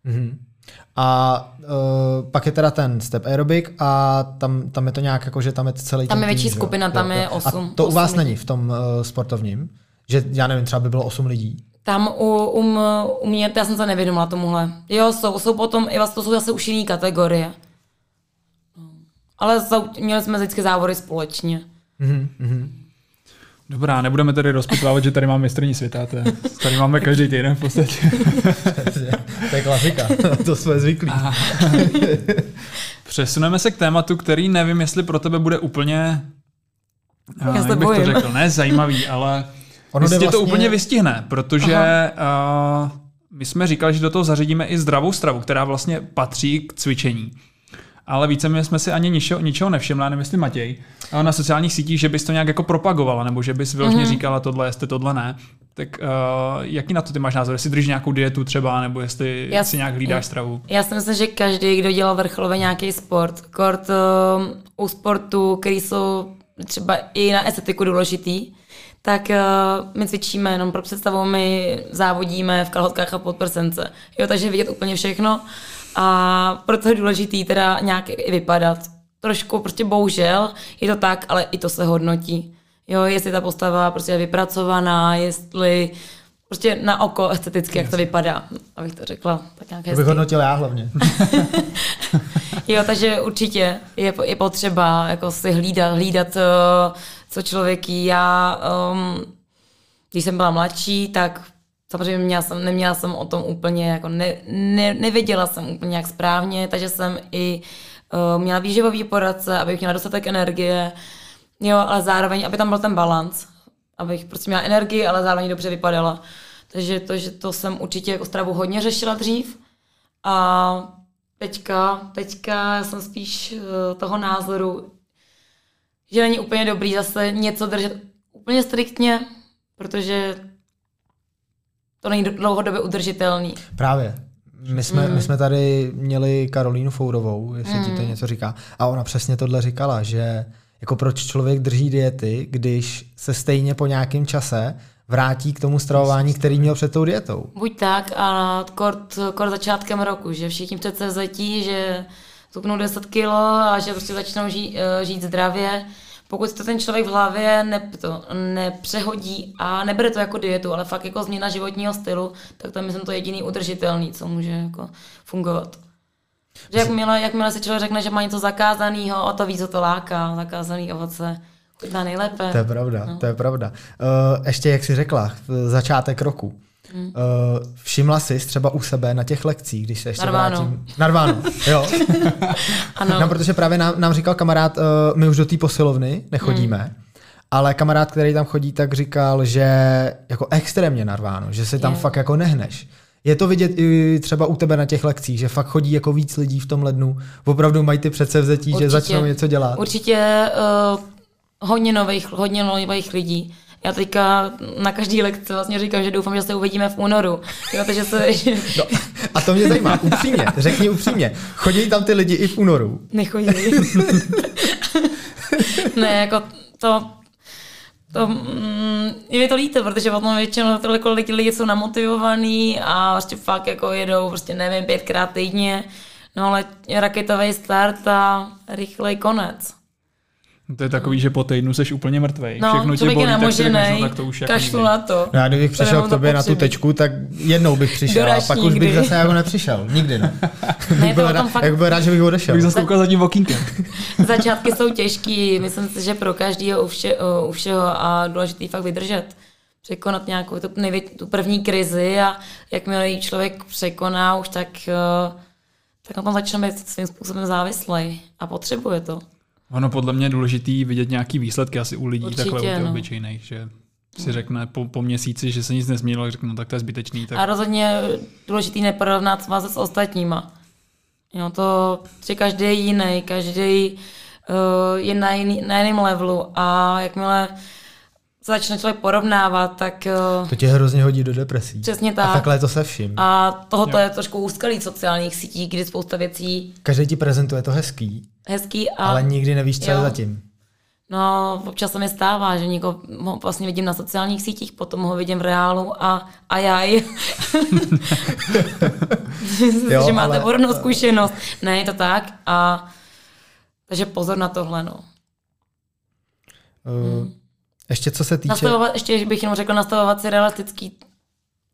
Mm-hmm. A uh, pak je teda ten step aerobic a tam, tam je to nějak jako, že tam je celý Tam je větší tým, skupina, jo? tam jo, je 8. A to 8 u vás lidí. není v tom uh, sportovním? Že já nevím, třeba by bylo 8 lidí? Tam u, um, u mě, já jsem se nevědomila tomuhle. Jo, jsou, jsou potom, i vlastně to jsou zase už jiný kategorie. Ale měli jsme vždycky závody společně. Mm-hmm. Dobrá, nebudeme tady rozpitvávat, že tady máme mistrní světa, to je, tady máme každý týden v podstatě. to je klasika, to jsme zvyklí. Přesuneme se k tématu, který nevím, jestli pro tebe bude úplně, Já jak bych bojím. to řekl, ne zajímavý, ale ono vlastně... to úplně vystihne, protože uh, my jsme říkali, že do toho zařadíme i zdravou stravu, která vlastně patří k cvičení ale více jsme si ani ničeho, ničeho nevšimli, nevím jestli Matěj, ale na sociálních sítích, že bys to nějak jako propagovala, nebo že bys vyloženě mm-hmm. říkala tohle, jestli tohle ne. Tak uh, jaký na to ty máš názor? Jestli držíš nějakou dietu třeba, nebo jestli já, si nějak hlídáš stravu? Já si myslím, že každý, kdo dělal vrcholově nějaký sport, kort uh, u sportu, který jsou třeba i na estetiku důležitý, tak uh, my cvičíme jenom pro představu, my závodíme v kalhotkách a podprsence. Jo, takže vidět úplně všechno. A proto je důležitý teda nějak i vypadat. Trošku prostě bohužel je to tak, ale i to se hodnotí. Jo, jestli ta postava prostě je vypracovaná, jestli prostě na oko esteticky, jak to vypadá, abych to řekla. Tak nějak hezky. hodnotil já hlavně. jo, takže určitě je, je potřeba jako si hlídat, hlídat, eh, co člověk jí. Já, um, když jsem byla mladší, tak Samozřejmě měla jsem, neměla jsem o tom úplně, jako ne, ne, nevěděla jsem úplně jak správně, takže jsem i uh, měla výživový poradce, abych měla dostatek energie, jo, ale zároveň, aby tam byl ten balans, abych prostě měla energii, ale zároveň dobře vypadala. Takže to, že to jsem určitě jako stravu hodně řešila dřív a teďka, teďka jsem spíš uh, toho názoru, že není úplně dobrý zase něco držet úplně striktně, protože to není dlouhodobě udržitelný. Právě. My jsme, mm. my jsme tady měli Karolínu Fourovou, jestli mm. ti to mm. něco říká, a ona přesně tohle říkala, že jako proč člověk drží diety, když se stejně po nějakém čase vrátí k tomu stravování, který měl před tou dietou. Buď tak a kort, kort začátkem roku, že všichni přece zatí, že tuknou 10 kilo a že prostě začnou žít, eh, žít zdravě pokud to ten člověk v hlavě ne, to, nepřehodí a nebere to jako dietu, ale fakt jako změna životního stylu, tak to je myslím to jediný udržitelný, co může jako fungovat. Že jakmile, jakmile si člověk řekne, že má něco zakázaného, o to víc o to láká, zakázaný ovoce, chutná nejlépe. To je pravda, no. to je pravda. Uh, ještě jak jsi řekla, začátek roku. Hmm. Uh, všimla jsi třeba u sebe na těch lekcích, když se ještě Narváno. vrátím. Narváno. jo. ano. No, protože právě nám, nám říkal kamarád, uh, my už do té posilovny nechodíme, hmm. ale kamarád, který tam chodí, tak říkal, že jako extrémně narváno, že si tam je. fakt jako nehneš. Je to vidět i třeba u tebe na těch lekcích, že fakt chodí jako víc lidí v tom lednu. Opravdu mají ty předsevzetí, Určitě. že začnou něco dělat. Určitě uh, hodně nových, hodně nových lidí Já teďka na každý lekci vlastně říkám, že doufám, že se uvidíme v únoru. Jo, takže se... No, a to mě zajímá, upřímně, řekni upřímně. Chodí tam ty lidi i v únoru? Nechodí. ne, jako to to, mm, je mi to líto, protože potom většinou tolik lidi, lidi jsou namotivovaní a prostě fakt jako jedou, prostě nevím, pětkrát týdně, no ale raketový start a rychlej konec. To je takový, že po týdnu jsi úplně mrtvej. No, Všechno tě bolí, tak, si řekneš, no, tak to už kašlu jako na to. No, já kdybych přišel k tobě na tu tečku, tak jednou bych přišel a pak nikdy. už bych zase jako nepřišel. Nikdy ne. ne byl rád, fakt... Jak byl rád, že bych odešel. Bych zase koukal za tím okýnkem. Začátky jsou těžký, myslím si, že pro každého u, vše, u všeho a důležitý fakt vydržet překonat nějakou tu, největ, tu první krizi a jakmile ji člověk překoná už tak, eh, tak na tom začne být svým způsobem závislý a potřebuje to. Ono podle mě je důležitý vidět nějaký výsledky asi u lidí Určitě, takhle u těch no. obyčejných, že si řekne po, po měsíci, že se nic nezměnilo, řekne, no tak to je zbytečný. Tak... A rozhodně důležitý neporovnat vás s ostatníma. Jo, to, že každý je jiný, každý uh, je na, jiný, na jiném levelu a jakmile začne člověk porovnávat, tak... Uh, to tě hrozně hodí do depresí. Přesně tak. A takhle je to se vším. A tohoto je trošku úskalý sociálních sítí, kdy spousta věcí... Každý ti prezentuje to hezký. Hezký a... Ale nikdy nevíš, co jo. je zatím. No, občas se mi stává, že někoho vlastně vidím na sociálních sítích, potom ho vidím v reálu a, a jaj. jo, že máte ale... zkušenost. Ne, je to tak. A, takže pozor na tohle, no. Uh, hmm. Ještě co se týče... Nastavovat, ještě bych jenom řekla, nastavovat si realistický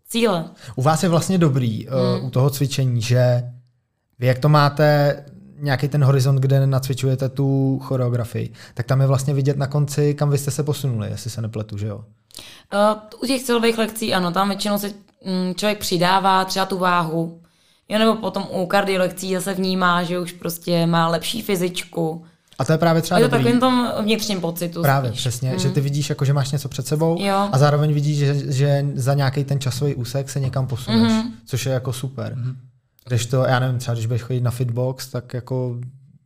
cíle. U vás je vlastně dobrý uh, u toho cvičení, že vy jak to máte nějaký ten horizont, kde nacvičujete tu choreografii, tak tam je vlastně vidět na konci, kam vy jste se posunuli, jestli se nepletu, že jo? Uh, u těch silových lekcí ano, tam většinou se um, člověk přidává třeba tu váhu, jo, nebo potom u kardio lekcí zase vnímá, že už prostě má lepší fyzičku, a to je právě třeba je to takovým tom vnitřním pocitu. Právě, spíš. přesně, mm. že ty vidíš, jako, že máš něco před sebou jo. a zároveň vidíš, že, že za nějaký ten časový úsek se někam posuneš, mm-hmm. což je jako super. Mm-hmm. Když to, já nevím, třeba když budeš chodit na fitbox, tak jako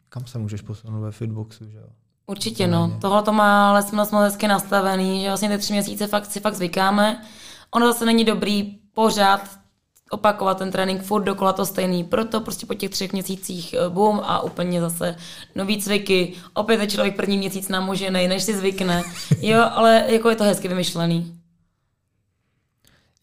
kam se můžeš posunout ve fitboxu, že jo? Určitě, no. Tohle to má ale jsme moc hezky nastavený, že vlastně ty tři měsíce fakt si fakt zvykáme. Ono zase není dobrý pořád opakovat ten trénink furt dokola to stejný. Proto prostě po těch třech měsících eh, boom a úplně zase nový cviky. Opět je člověk první měsíc namožený, než si zvykne. Jo, ale jako je to hezky vymyšlený.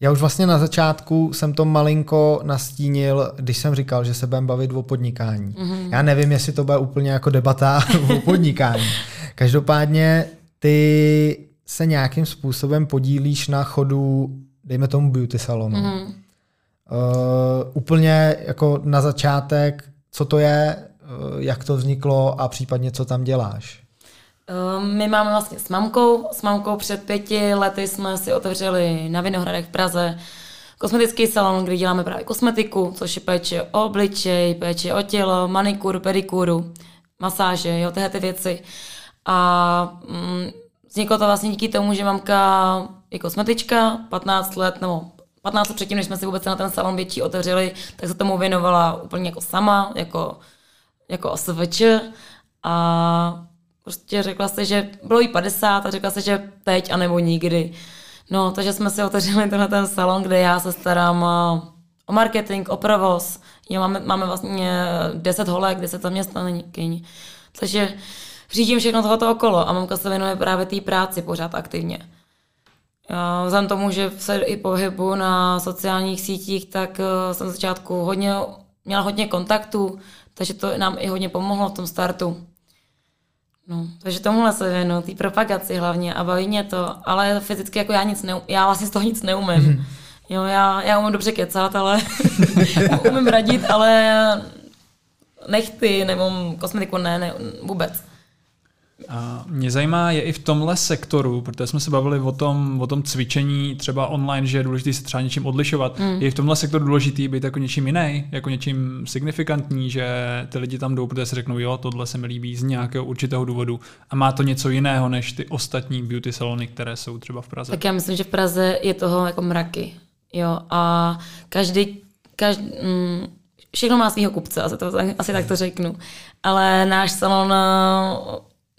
Já už vlastně na začátku jsem to malinko nastínil, když jsem říkal, že se budeme bavit o podnikání. Mm-hmm. Já nevím, jestli to bude úplně jako debata o podnikání. Každopádně ty se nějakým způsobem podílíš na chodu, dejme tomu beauty salonu. Mm-hmm. Uh, úplně jako na začátek, co to je, uh, jak to vzniklo a případně co tam děláš. Ehm, my máme vlastně s mamkou. S mamkou před pěti lety jsme si otevřeli na Vinohradech v Praze kosmetický salon, kde děláme právě kosmetiku, což je péče o obličej, péče o tělo, manikuru, pedikuru, masáže, jo, tyhle ty věci. A mm, vzniklo to vlastně díky tomu, že mamka je kosmetička, 15 let, nebo 15 let předtím, než jsme si vůbec na ten salon větší otevřeli, tak se tomu věnovala úplně jako sama, jako, jako OSVČ. A Prostě řekla se, že bylo jí 50 a řekla se, že teď a nebo nikdy. No, takže jsme si otevřeli tenhle ten salon, kde já se starám eh, o marketing, o provoz. Já máme, máme vlastně 10 holek, 10 zaměstnankyň. Takže řídím všechno tohoto okolo a mamka se věnuje právě té práci pořád aktivně. Já, vzhledem tomu, že se i pohybu na sociálních sítích, tak eh, jsem v začátku hodně, měla hodně kontaktů, takže to nám i hodně pomohlo v tom startu. No, takže tomuhle se věnu, té propagaci hlavně a baví mě to, ale fyzicky jako já nic neumím, já vlastně z toho nic neumím. Mm-hmm. Jo, já, já umím dobře kecat, ale umím radit, ale nechty nebo kosmetiku ne, ne vůbec. A mě zajímá, je i v tomhle sektoru, protože jsme se bavili o tom, o tom cvičení třeba online, že je důležité se třeba něčím odlišovat. Mm. Je i v tomhle sektoru důležitý být jako něčím jiný, jako něčím signifikantní, že ty lidi tam jdou, protože si řeknou, jo, tohle se mi líbí z nějakého určitého důvodu a má to něco jiného než ty ostatní beauty salony, které jsou třeba v Praze. Tak já myslím, že v Praze je toho jako mraky. Jo, a každý, každý mm, všechno má svého kupce, asi, to, asi tak to řeknu. Ale náš salon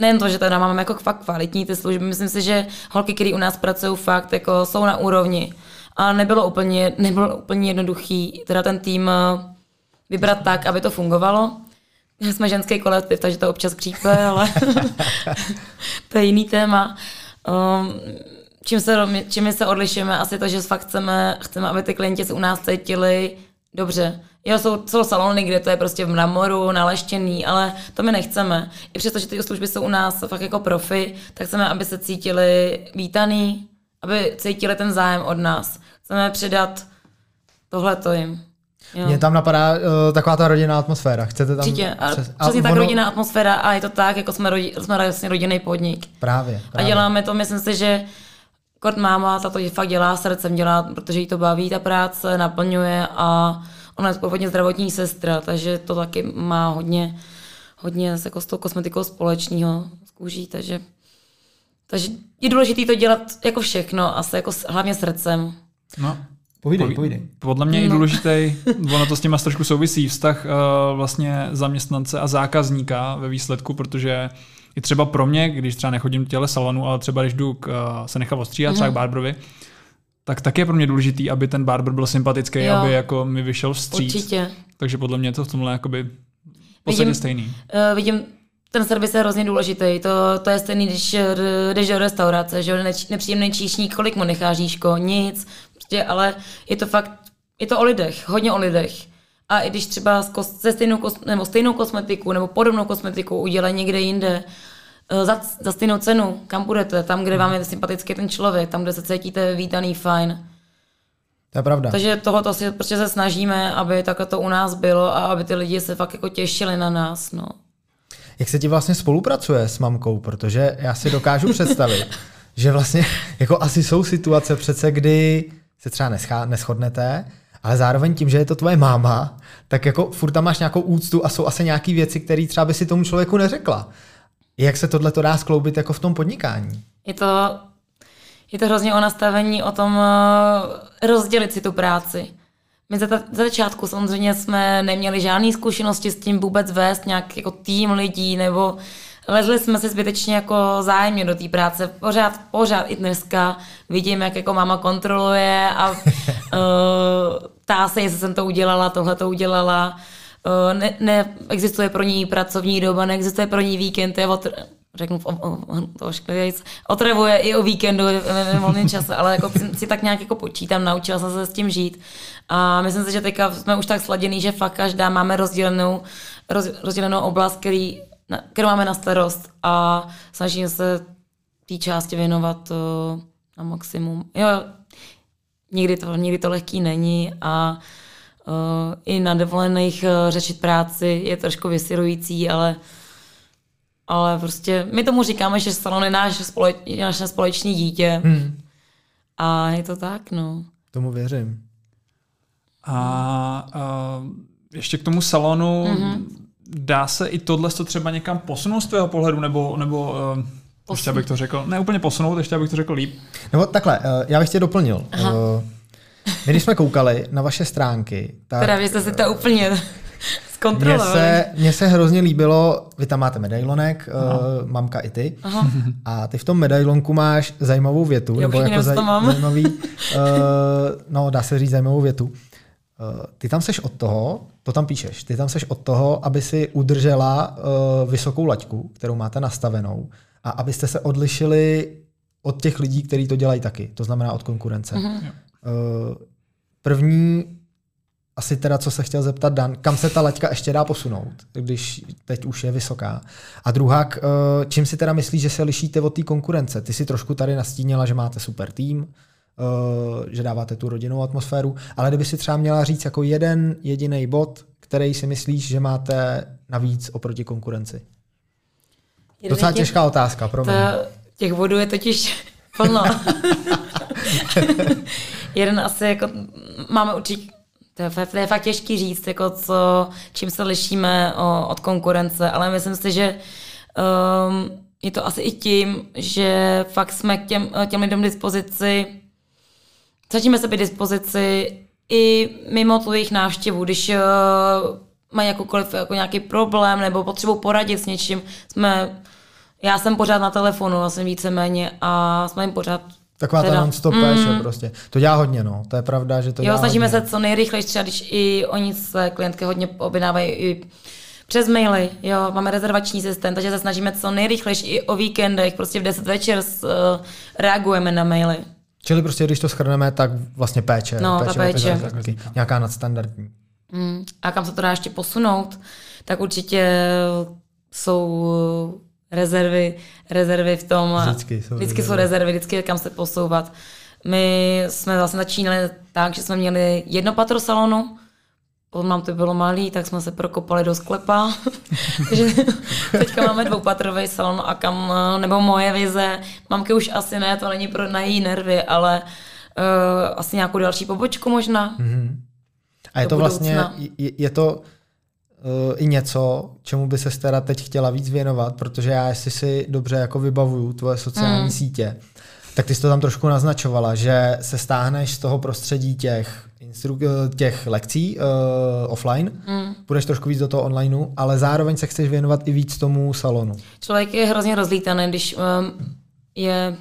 nejen to, že teda máme jako fakt kvalitní ty služby, myslím si, že holky, které u nás pracují fakt jako jsou na úrovni. A nebylo úplně, nebylo úplně jednoduchý teda ten tým eh, vybrat tak, aby to fungovalo. Jsme ženský kolektiv, takže to občas křípe, ale to je jiný téma. Um, čím se, čím my se odlišujeme, asi to, že fakt chceme, chceme, aby ty klienti se u nás cítili dobře. Jo, jsou, jsou salony, kde to je prostě v mramoru, naleštěný, ale to my nechceme. I přesto, že ty služby jsou u nás fakt jako profi, tak chceme, aby se cítili vítaný, aby cítili ten zájem od nás. Chceme předat tohleto jim. Jo. Mně tam napadá uh, taková ta rodinná atmosféra. Chcete tam... Určitě. A přes... přesně a tak ono... rodinná atmosféra a je to tak, jako jsme, rodi... jsme vlastně rodinný podnik. Právě, právě. A děláme to, myslím si, že kort máma, ta to fakt dělá srdcem, dělá, protože jí to baví, ta práce, naplňuje a ona je původně zdravotní sestra, takže to taky má hodně, hodně jako s tou kosmetikou společného s kůží, takže, takže je důležité to dělat jako všechno, asi jako hlavně srdcem. No, Povídej, povídej. Podle mě no. je důležitý, ono to s těma trošku souvisí, vztah uh, vlastně zaměstnance a zákazníka ve výsledku, protože i třeba pro mě, když třeba nechodím těle salonu, ale třeba když jdu k, uh, se nechat ostříhat, mm. třeba k barberovi, tak tak je pro mě důležitý, aby ten barber byl sympatický, jo. aby jako mi vyšel vstříc. Určitě. Takže podle mě to v tomhle jakoby vidím, stejný. Uh, vidím, ten servis je hrozně důležitý. To, to je stejný, když jdeš do restaurace, že nepříjemný číšník, kolik mu necháš jížko, nic. Prostě, ale je to fakt, je to o lidech, hodně o lidech. A i když třeba se stejnou, nebo stejnou kosmetiku nebo podobnou kosmetiku udělají někde jinde, Eh, za, za stejnou cenu, kam budete, tam, kde vám je sympatický ten člověk, tam, kde se cítíte vítaný, fajn. To je pravda. Takže tohoto si prostě se snažíme, aby takhle to u nás bylo a aby ty lidi se fakt jako těšili na nás. No. Jak se ti vlastně spolupracuje s mamkou? Protože já si dokážu představit, že vlastně jako asi jsou situace přece, kdy se třeba neschá, neschodnete, ale zároveň tím, že je to tvoje máma, tak jako furt tam máš nějakou úctu a jsou asi nějaké věci, které třeba by si tomu člověku neřekla. Jak se tohle to dá skloubit jako v tom podnikání? Je to, je to hrozně o nastavení, o tom uh, rozdělit si tu práci. My za, ta, za začátku samozřejmě jsme neměli žádné zkušenosti s tím vůbec vést nějak jako tým lidí, nebo lezli jsme se zbytečně jako zájemně do té práce. Pořád, pořád i dneska vidím, jak jako máma kontroluje a uh, tá se, jestli jsem to udělala, tohle to udělala. Eh, ne, neexistuje pro ní pracovní doba, neexistuje pro ní víkend, je otr, řeknu o, o, to ošklivějíc, otravuje i o víkendu ve volném čase, ale jako si tak nějak jako počítám, naučila jsem se s tím žít. A myslím si, že teďka jsme už tak sladěný, že fakt každá máme rozdělenou, roz, rozdělenou oblast, který, kterou máme na starost a snažím se té části věnovat uh, na maximum. Jo, někdy to, někdy to lehký není a i na dovolených uh, řešit práci je trošku vysirující, ale ale prostě my tomu říkáme, že salon je náš společ, naše společné dítě. Hmm. A je to tak, no. Tomu věřím. A, a ještě k tomu salonu, mm-hmm. dá se i tohle to třeba někam posunout z tvého pohledu, nebo, nebo uh, ještě abych to řekl, ne úplně posunout, ještě abych to řekl líp. Nebo takhle, uh, já bych tě doplnil. Aha. Uh, my když jsme koukali na vaše stránky, tak... Teda vy jste si to úplně zkontrolovali. Mně se, mně se hrozně líbilo, vy tam máte medailonek, uh, mamka i ty, Aha. a ty v tom medailonku máš zajímavou větu, jo, nebo jako zaj, zajímavý, uh, no dá se říct zajímavou větu. Uh, ty tam seš od toho, to tam píšeš, ty tam seš od toho, aby si udržela uh, vysokou laťku, kterou máte nastavenou, a abyste se odlišili od těch lidí, kteří to dělají taky, to znamená od konkurence. Uh-huh. Eh, první, asi teda, co se chtěl zeptat Dan, kam se ta laťka ještě dá posunout, když teď už je vysoká. A druhá, eh, čím si teda myslíš, že se lišíte od té konkurence? Ty si trošku tady nastínila, že máte super tým, eh, že dáváte tu rodinnou atmosféru, ale kdyby si třeba měla říct jako jeden jediný bod, který si myslíš, že máte navíc oproti konkurenci? Jeden Docela těch, těžká otázka, pro mě. Těch bodů je totiž plno. jeden asi jako máme určitě to je, to je fakt těžký říct, jako co, čím se lišíme o, od konkurence, ale myslím si, že um, je to asi i tím, že fakt jsme k těm, těm lidem dispozici, začneme se být dispozici i mimo tu jejich návštěvu, když uh, mají jakoukoliv jako nějaký problém nebo potřebují poradit s něčím, jsme Já jsem pořád na telefonu, vlastně víceméně a jsme jim pořád Taková ta non-stop mm. péče prostě. To dělá hodně, no. To je pravda, že to Jo, dělá snažíme hodně. se co nejrychleji, třeba když i oni se klientky hodně objednávají i přes maily, jo, máme rezervační systém, takže se snažíme co nejrychleji i o víkendech, prostě v 10 večer uh, reagujeme na maily. Čili prostě, když to schrneme, tak vlastně péče. No, ta o péče. zákazníky. Nějaká nadstandardní. Mm. A kam se to dá ještě posunout, tak určitě jsou rezervy, rezervy v tom. Vždycky jsou vždycky jsou rezervy, vždycky je kam se posouvat. My jsme vlastně začínali tak, že jsme měli jedno patro salonu, potom nám to bylo malý, tak jsme se prokopali do sklepa. Takže teďka máme dvoupatrový salon a kam, nebo moje vize, mamky už asi ne, to není pro na její nervy, ale uh, asi nějakou další pobočku možná. Mm-hmm. A je Do to vlastně, je, je to uh, i něco, čemu by se teda teď chtěla víc věnovat, protože já, jestli si dobře jako vybavuju tvoje sociální Mm. sítě, tak ty jsi to tam trošku naznačovala, že se stáhneš z toho prostředí těch, instru- eh, těch lekcí uh, offline, Mm. půjdeš trošku víc do toho onlineu, ale zároveň se chceš věnovat i víc tomu salonu. Člověk je hrozně rozlítaný, když um, je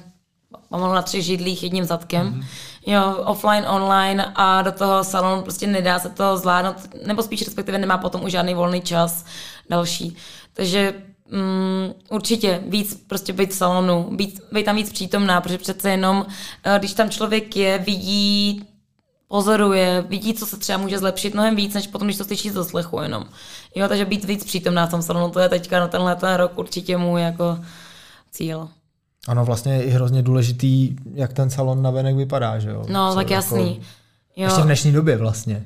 pomalu na třech židlích jedním zadkem. Mm. Jo, offline, online a do toho salonu prostě nedá se to zvládnout, nebo spíš respektive nemá potom už žádný volný čas další. Takže um, určitě víc prostě být v salonu, být, být tam víc přítomná, protože přece jenom, eh, když tam člověk je, vidí pozoruje, vidí, co se třeba může zlepšit mnohem víc, než potom, když to slyší z doslechu jenom. Jo, takže být víc přítomná v tom salonu, to je teďka na tenhle ten rok určitě můj jako cíl. Ano, vlastně je i hrozně důležitý, jak ten salon navenek vypadá, že jo? No, Co tak jasný. Jo. Ještě v dnešní době vlastně,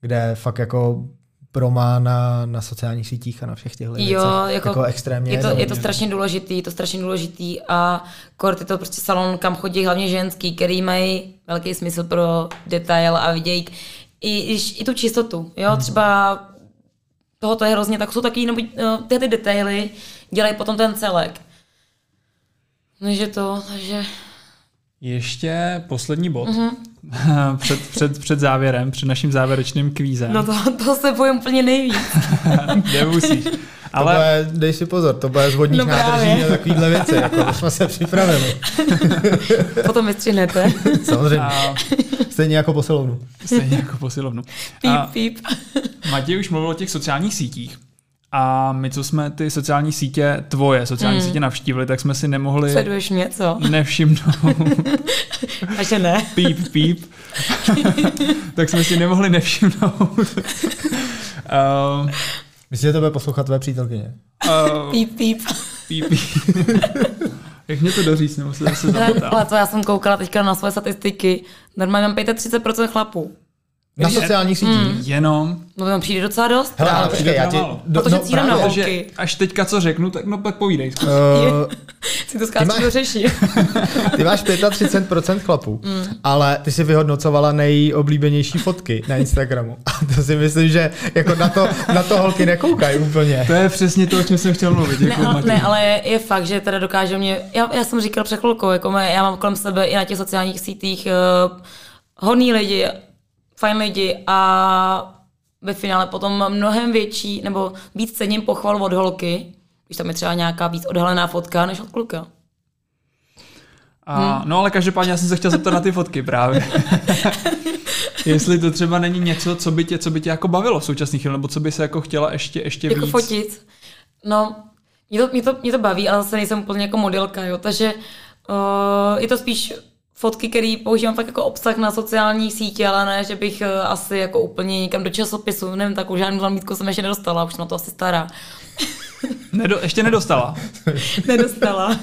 kde fakt jako promá na, na sociálních sítích a na všech těchto Jo, věcech jako, jako extrémně je to, je to dobrý. strašně důležitý, je to strašně důležitý a kort je to prostě salon, kam chodí hlavně ženský, který mají velký smysl pro detail a vidějí i, i, i tu čistotu, jo, třeba tohoto je hrozně, tak jsou taky, nebo no, ty, ty detaily dělají potom ten celek. Takže to, takže Ještě poslední bod. před, před, před závěrem, před naším závěrečným kvízem. no to, to se bojím úplně nejvíc. Nemusíš. Ale... Ale To bude, dej si pozor, to bude z vodních No no nádrží a takovýhle věci, jako to jsme se připravili. Potom vystřihnete. Samozřejmě, a, stejně jako posilovnu. stejně jako posilovnu. Píp, A píp. Matěj už mluvil o těch sociálních sítích. A my, co jsme ty sociální sítě, tvoje sociální Hmm. sítě navštívili, tak jsme si nemohli Sleduješ mě, co? nevšimnout A že ne. píp, píp, tak jsme si nemohli nevšimnout. uh, Myslíš, že to bude poslouchat tvé přítelkyně? uh, Píp, píp. píp, píp. Jak mě to doříct, nebo se zase Ale, zapotám. ale to já jsem koukala teďka na svoje statistiky. Normálně mám 35% chlapů. Na sociálních sítích? Hmm. Jenom, No to mi přijde docela dost. Hele, ale počkej, já ti... Málo. Protože cílem na až teďka co řeknu, tak no tak povídej. eh, si to skáču máš- do řeší. Ty máš 35% chlapů, Mm. ale ty si vyhodnocovala nejoblíbenější fotky na Instagramu. A to si myslím, že jako na to, na to holky nekoukají úplně. To je přesně to, o čem jsem chtěl mluvit. Ne, Děkuji, ale, Matěj. ne, ale je, je fakt, že teda dokáže mě, já, já jsem říkal před chvilkou, jako mé, já mám kolem sebe i na těch sociálních sítích uh, hodný lidi, fajn lidi a ve finále potom mnohem větší, nebo víc cením pochval od holky, když tam je třeba nějaká víc odhalená fotka, než od kluka. A, no ale každopádně já jsem se chtěl zeptat na ty fotky právě. Jestli to třeba není něco, co by tě, co by tě jako bavilo v současných chvíli, nebo co by se jako chtěla ještě, ještě Jako víc. fotit. No, mě to, mě, to, mě to baví, ale zase nejsem úplně jako modelka, jo, takže uh, je to spíš fotky, které používám fakt jako obsah na sociální sítě, ale ne, že bych uh, asi jako úplně někam do časopisu, nevím, takovou žádnou zlamítku jsem ještě nedostala, už na to asi stará. Nedo, ještě nedostala. Nedostala.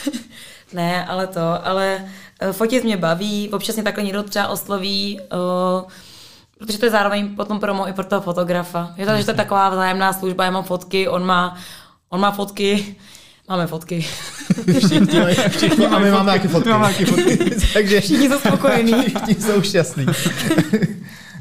ne, ale to, ale uh, fotit mě baví, občas mě takhle někdo třeba osloví, uh, protože to je zároveň potom promo i pro toho fotografa. Je to, že to je taková vzájemná služba, já mám fotky, on má, on má fotky, máme fotky. Všichni, mají- všichni a my máme taky fotky. Máme taky fotky. Takže Všichni jsou spokojení. všichni jsou šťastní.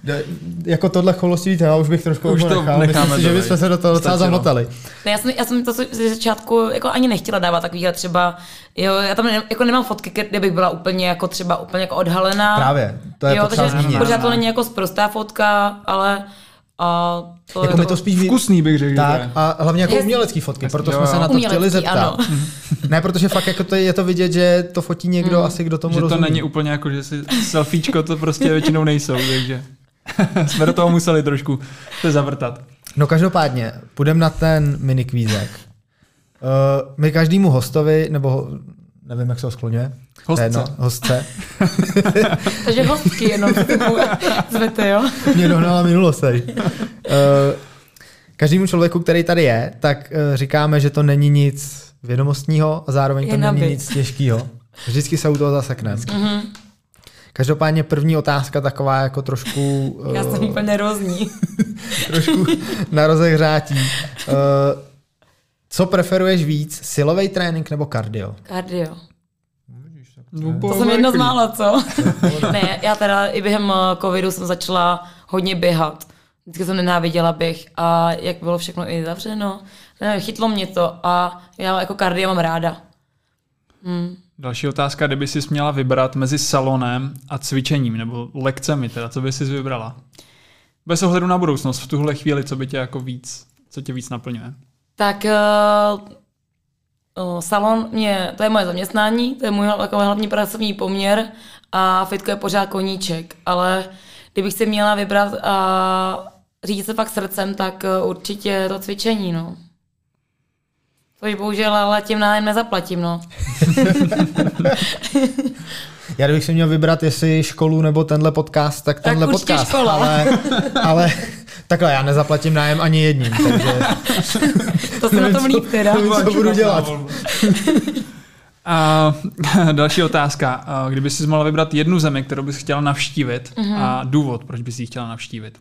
De- jako tohle choulostivý téma už bych trošku Už už to nechal. necháme Myslím si, že bychom se do toho docela zamotali. Ne, já jsem, já jsem to ze začátku jako ani nechtěla dávat takovýhle třeba, jo, já tam ne, jako nemám fotky, kde bych byla úplně jako třeba úplně jako odhalená. Právě, to je jo, potřeba takže zmínit. pořád to není jako sprostá fotka, ale A to Jako je my to spíš Vkusný bych řekl. Tak to a hlavně jako Hezký. umělecký fotky, proto Jo, jsme se na to chtěli Umělecký, zeptat. ano. Ne, protože fakt jako to je to vidět, že to fotí někdo Hmm. asi, kdo tomu je. Že to rozumí. není úplně jako, že si selfiečko to prostě většinou nejsou, takže jsme do toho museli trošku se zavrtat. No každopádně, půjdeme na ten minikvízek. Uh, my každému hostovi, nebo nevím, jak se ho skloňuje. Hostce. To je jedno, hostce. Takže hostky jenom zvete, jo? Mě dohnala minulost tady. Uh, každému člověku, který tady je, tak uh, říkáme, že to není nic vědomostního a zároveň to Je není nabit. nic těžkého. Vždycky se u toho zasekneme. Mhm. Každopádně první otázka taková jako trošku, uh, Já jsem úplně nervózní. trošku na rozehřátí. Uh, co preferuješ víc, silový trénink nebo kardio? Kardio. No, To jsem jedno z mála, co? ne, já teda i během eh, covidu jsem začala hodně běhat. Vždycky jsem nenáviděla běh a jak bylo všechno i zavřeno, nevím, chytlo mě to a já jako kardio mám ráda. Hmm. Další otázka, kdyby jsi měla vybrat mezi salonem a cvičením, nebo lekcemi teda, co by jsi vybrala? Bez ohledu na budoucnost, v tuhle chvíli, co by tě jako víc, co tě víc naplňuje? Tak uh, salon, mě, to je moje zaměstnání, to je můj jako hlavní pracovní poměr a fitko je pořád koníček, ale kdybych si měla vybrat a řídit se fakt srdcem, tak uh, určitě to cvičení, no. Což bohužel ale tím nájem nezaplatím, no. Já kdybych si měl vybrat, jestli školu nebo tenhle podcast, tak tenhle určitě podcast. škola. Ale, ale takhle, já nezaplatím nájem ani jedním, takže To se na tom co- líp teda. nevím, co budu dělat. A další otázka. Kdyby jsi mohla vybrat jednu zemi, kterou bys chtěla navštívit a důvod, proč bys ji chtěla navštívit?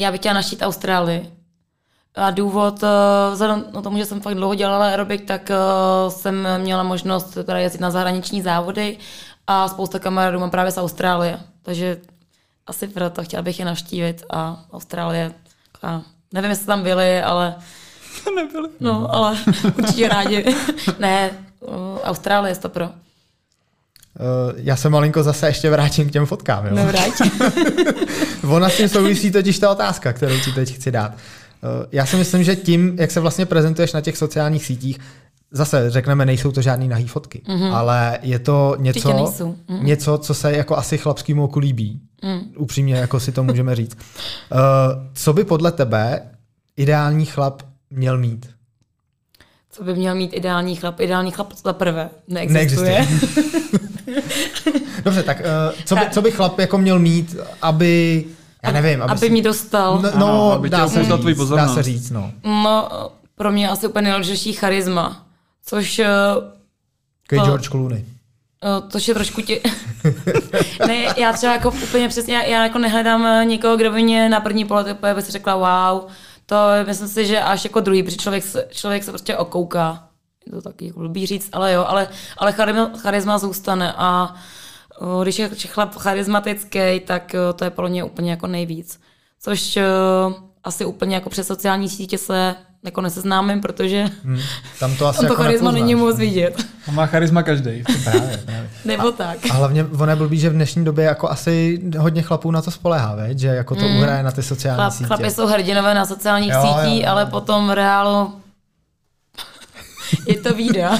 Já bych chtěla naštít Austrálii. A důvod, eh, vzhledem k tomu, že jsem fakt dlouho dělala aerobik, tak eh, jsem měla možnost teda jezdit na zahraniční závody a spousta kamarádů mám právě z Austrálie. Takže asi proto chtěla bych je navštívit a Austrálie, a nevím, jestli tam byli, ale Nebyly. no, ale určitě rádi. ne, eh, Austrálie je to pro. uh, já se malinko zase ještě vrátím k těm fotkám. Jo? Nevrať. Ona s tím souvisí totiž ta otázka, kterou ti teď chci dát. Uh, já si myslím, že tím, jak se vlastně prezentuješ na těch sociálních sítích, zase řekneme, nejsou to žádný nahý fotky, mm-hmm. ale je to něco. Mhm. něco, co se jako asi chlapskému oku líbí. Mm. Upřímně, jako si to můžeme říct. Uh, co by podle tebe ideální chlap měl mít? Co by měl mít ideální chlap? Ideální chlap za prvé neexistuje. Neexistuje. Dobře, tak uh, co, by, co by chlap jako měl mít, aby, já nevím, aby, aby si- mě dostal. No, Ano, no aby dá, se říct, tvoji dá pozornost. se říct, no. No, pro mě asi úplně nejdůležitější charisma, což, eh, Takový George Clooney. eh, což je trošku tě... ne, já třeba jako úplně přesně, já, já jako nehledám eh, někoho, kdo by mě na první pohled úplně by si řekla wow, to myslím si, že až jako druhý, protože člověk se, člověk se prostě okouká. Je to taky jako blbý říct, ale jo, ale, ale charisma, charisma zůstane a když je chlap charismatický, tak to je pro mě úplně jako nejvíc. Což asi úplně jako přes sociální sítě se jako neseznámím, protože Hmm. Tam to asi tam to jako charisma nepoznáš. není moc vidět. On má charisma každý. Právě, právě. Nebo tak. A hlavně ono je blbý, že v dnešní době jako asi hodně chlapů na to spolehá, veď? že jako to mm. uhraje na ty sociální Chlap, sítě. chlapy jsou hrdinové na sociálních Jo, jo, sítích, jo. ale potom v reálu je to výda.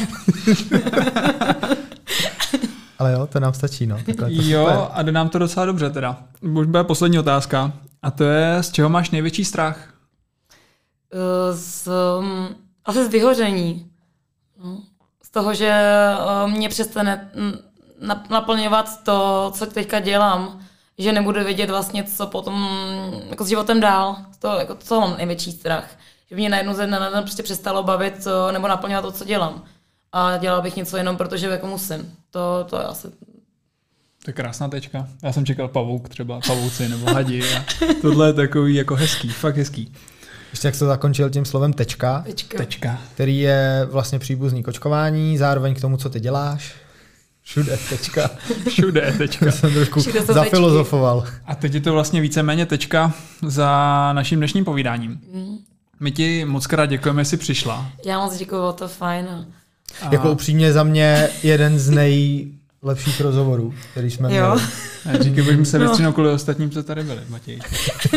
Ale jo, to nám stačí, no. Takhle to super. Jo, a jde nám to docela dobře teda. Už bude poslední otázka. A to je, z čeho máš největší strach? Eh, Z, um, asi z vyhoření. No. Z toho, že uh, mě přestane mm, na- naplňovat to, co teďka dělám. Že nebudu vědět vlastně, co potom jako s životem dál. To, jako, co mám největší strach. Že mě najednou ze na den prostě přestalo bavit co, nebo naplňovat to, co dělám. A dělala bych něco jenom, protože jako musím. To, to je asi To je krásná tečka. Já jsem čekal pavouk třeba, pavouci nebo hadi. A tohle je takový jako hezký, fakt hezký. Ještě jak to zakončil tím slovem tečka, tečka. Tečka. který je vlastně příbuzný kočkování, zároveň k tomu, co ty děláš. Všude tečka. Všude tečka. Jsem trošku Všude zafilozofoval. A teď je to vlastně víceméně tečka za naším dnešním povídáním. My ti moc krát děkujeme, že jsi přišla. Já moc děkuju, bylo to fajn. A Jako upřímně za mě jeden z nej lepších rozhovorů, který jsme Jo. měli. A Díky bohu se No. kvůli ostatním, co tady byli, Matěj.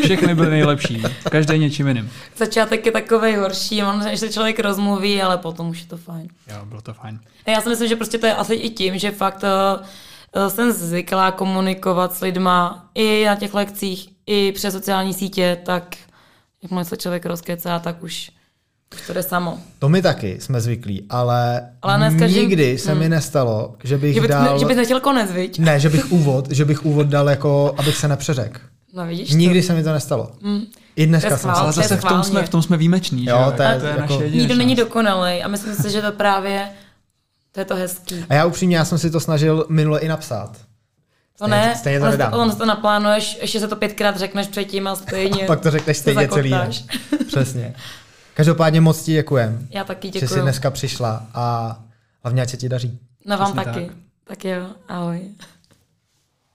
Všechny byly nejlepší, každý něčím jiným. Začátek je takový horší, on, než se člověk rozmluví, ale potom už je to fajn. Jo, bylo to fajn. Já si myslím, že prostě to je asi i tím, že fakt uh, jsem zvyklá komunikovat s lidma i na těch lekcích, i přes sociální sítě, tak jakmile se člověk rozkecá, tak už to jde samo. To my taky jsme zvyklí, ale, Ale každým- nikdy se mi Hmm. nestalo, že bych Že, by, dal... že bys nechtěl konec, viď? Ne, že bych úvod, že bych úvod dal jako, abych se nepřeřekl. No vidíš Nikdy se mi to nestalo. Mm. I dneska To jsem. Ale to zase v tom, jsme, v tom jsme výjimeční, Jo, že? to je to je jako- naše to. Nikdo není dokonalý a myslím si, že to právě to je to hezký. A já upřímně, já jsem si to snažil minule i napsat. To Stejně- ne, stejně to on, nedám. on to naplánuješ, ještě se to pětkrát řekneš předtím a stejně. Pak to řekneš stejně celý. Přesně. Každopádně moc ti děkujem, Já taky že jsi děkuji. dneska přišla a hlavně ať se ti daří. No vám Přesně taky. tak. Tak jo, ahoj.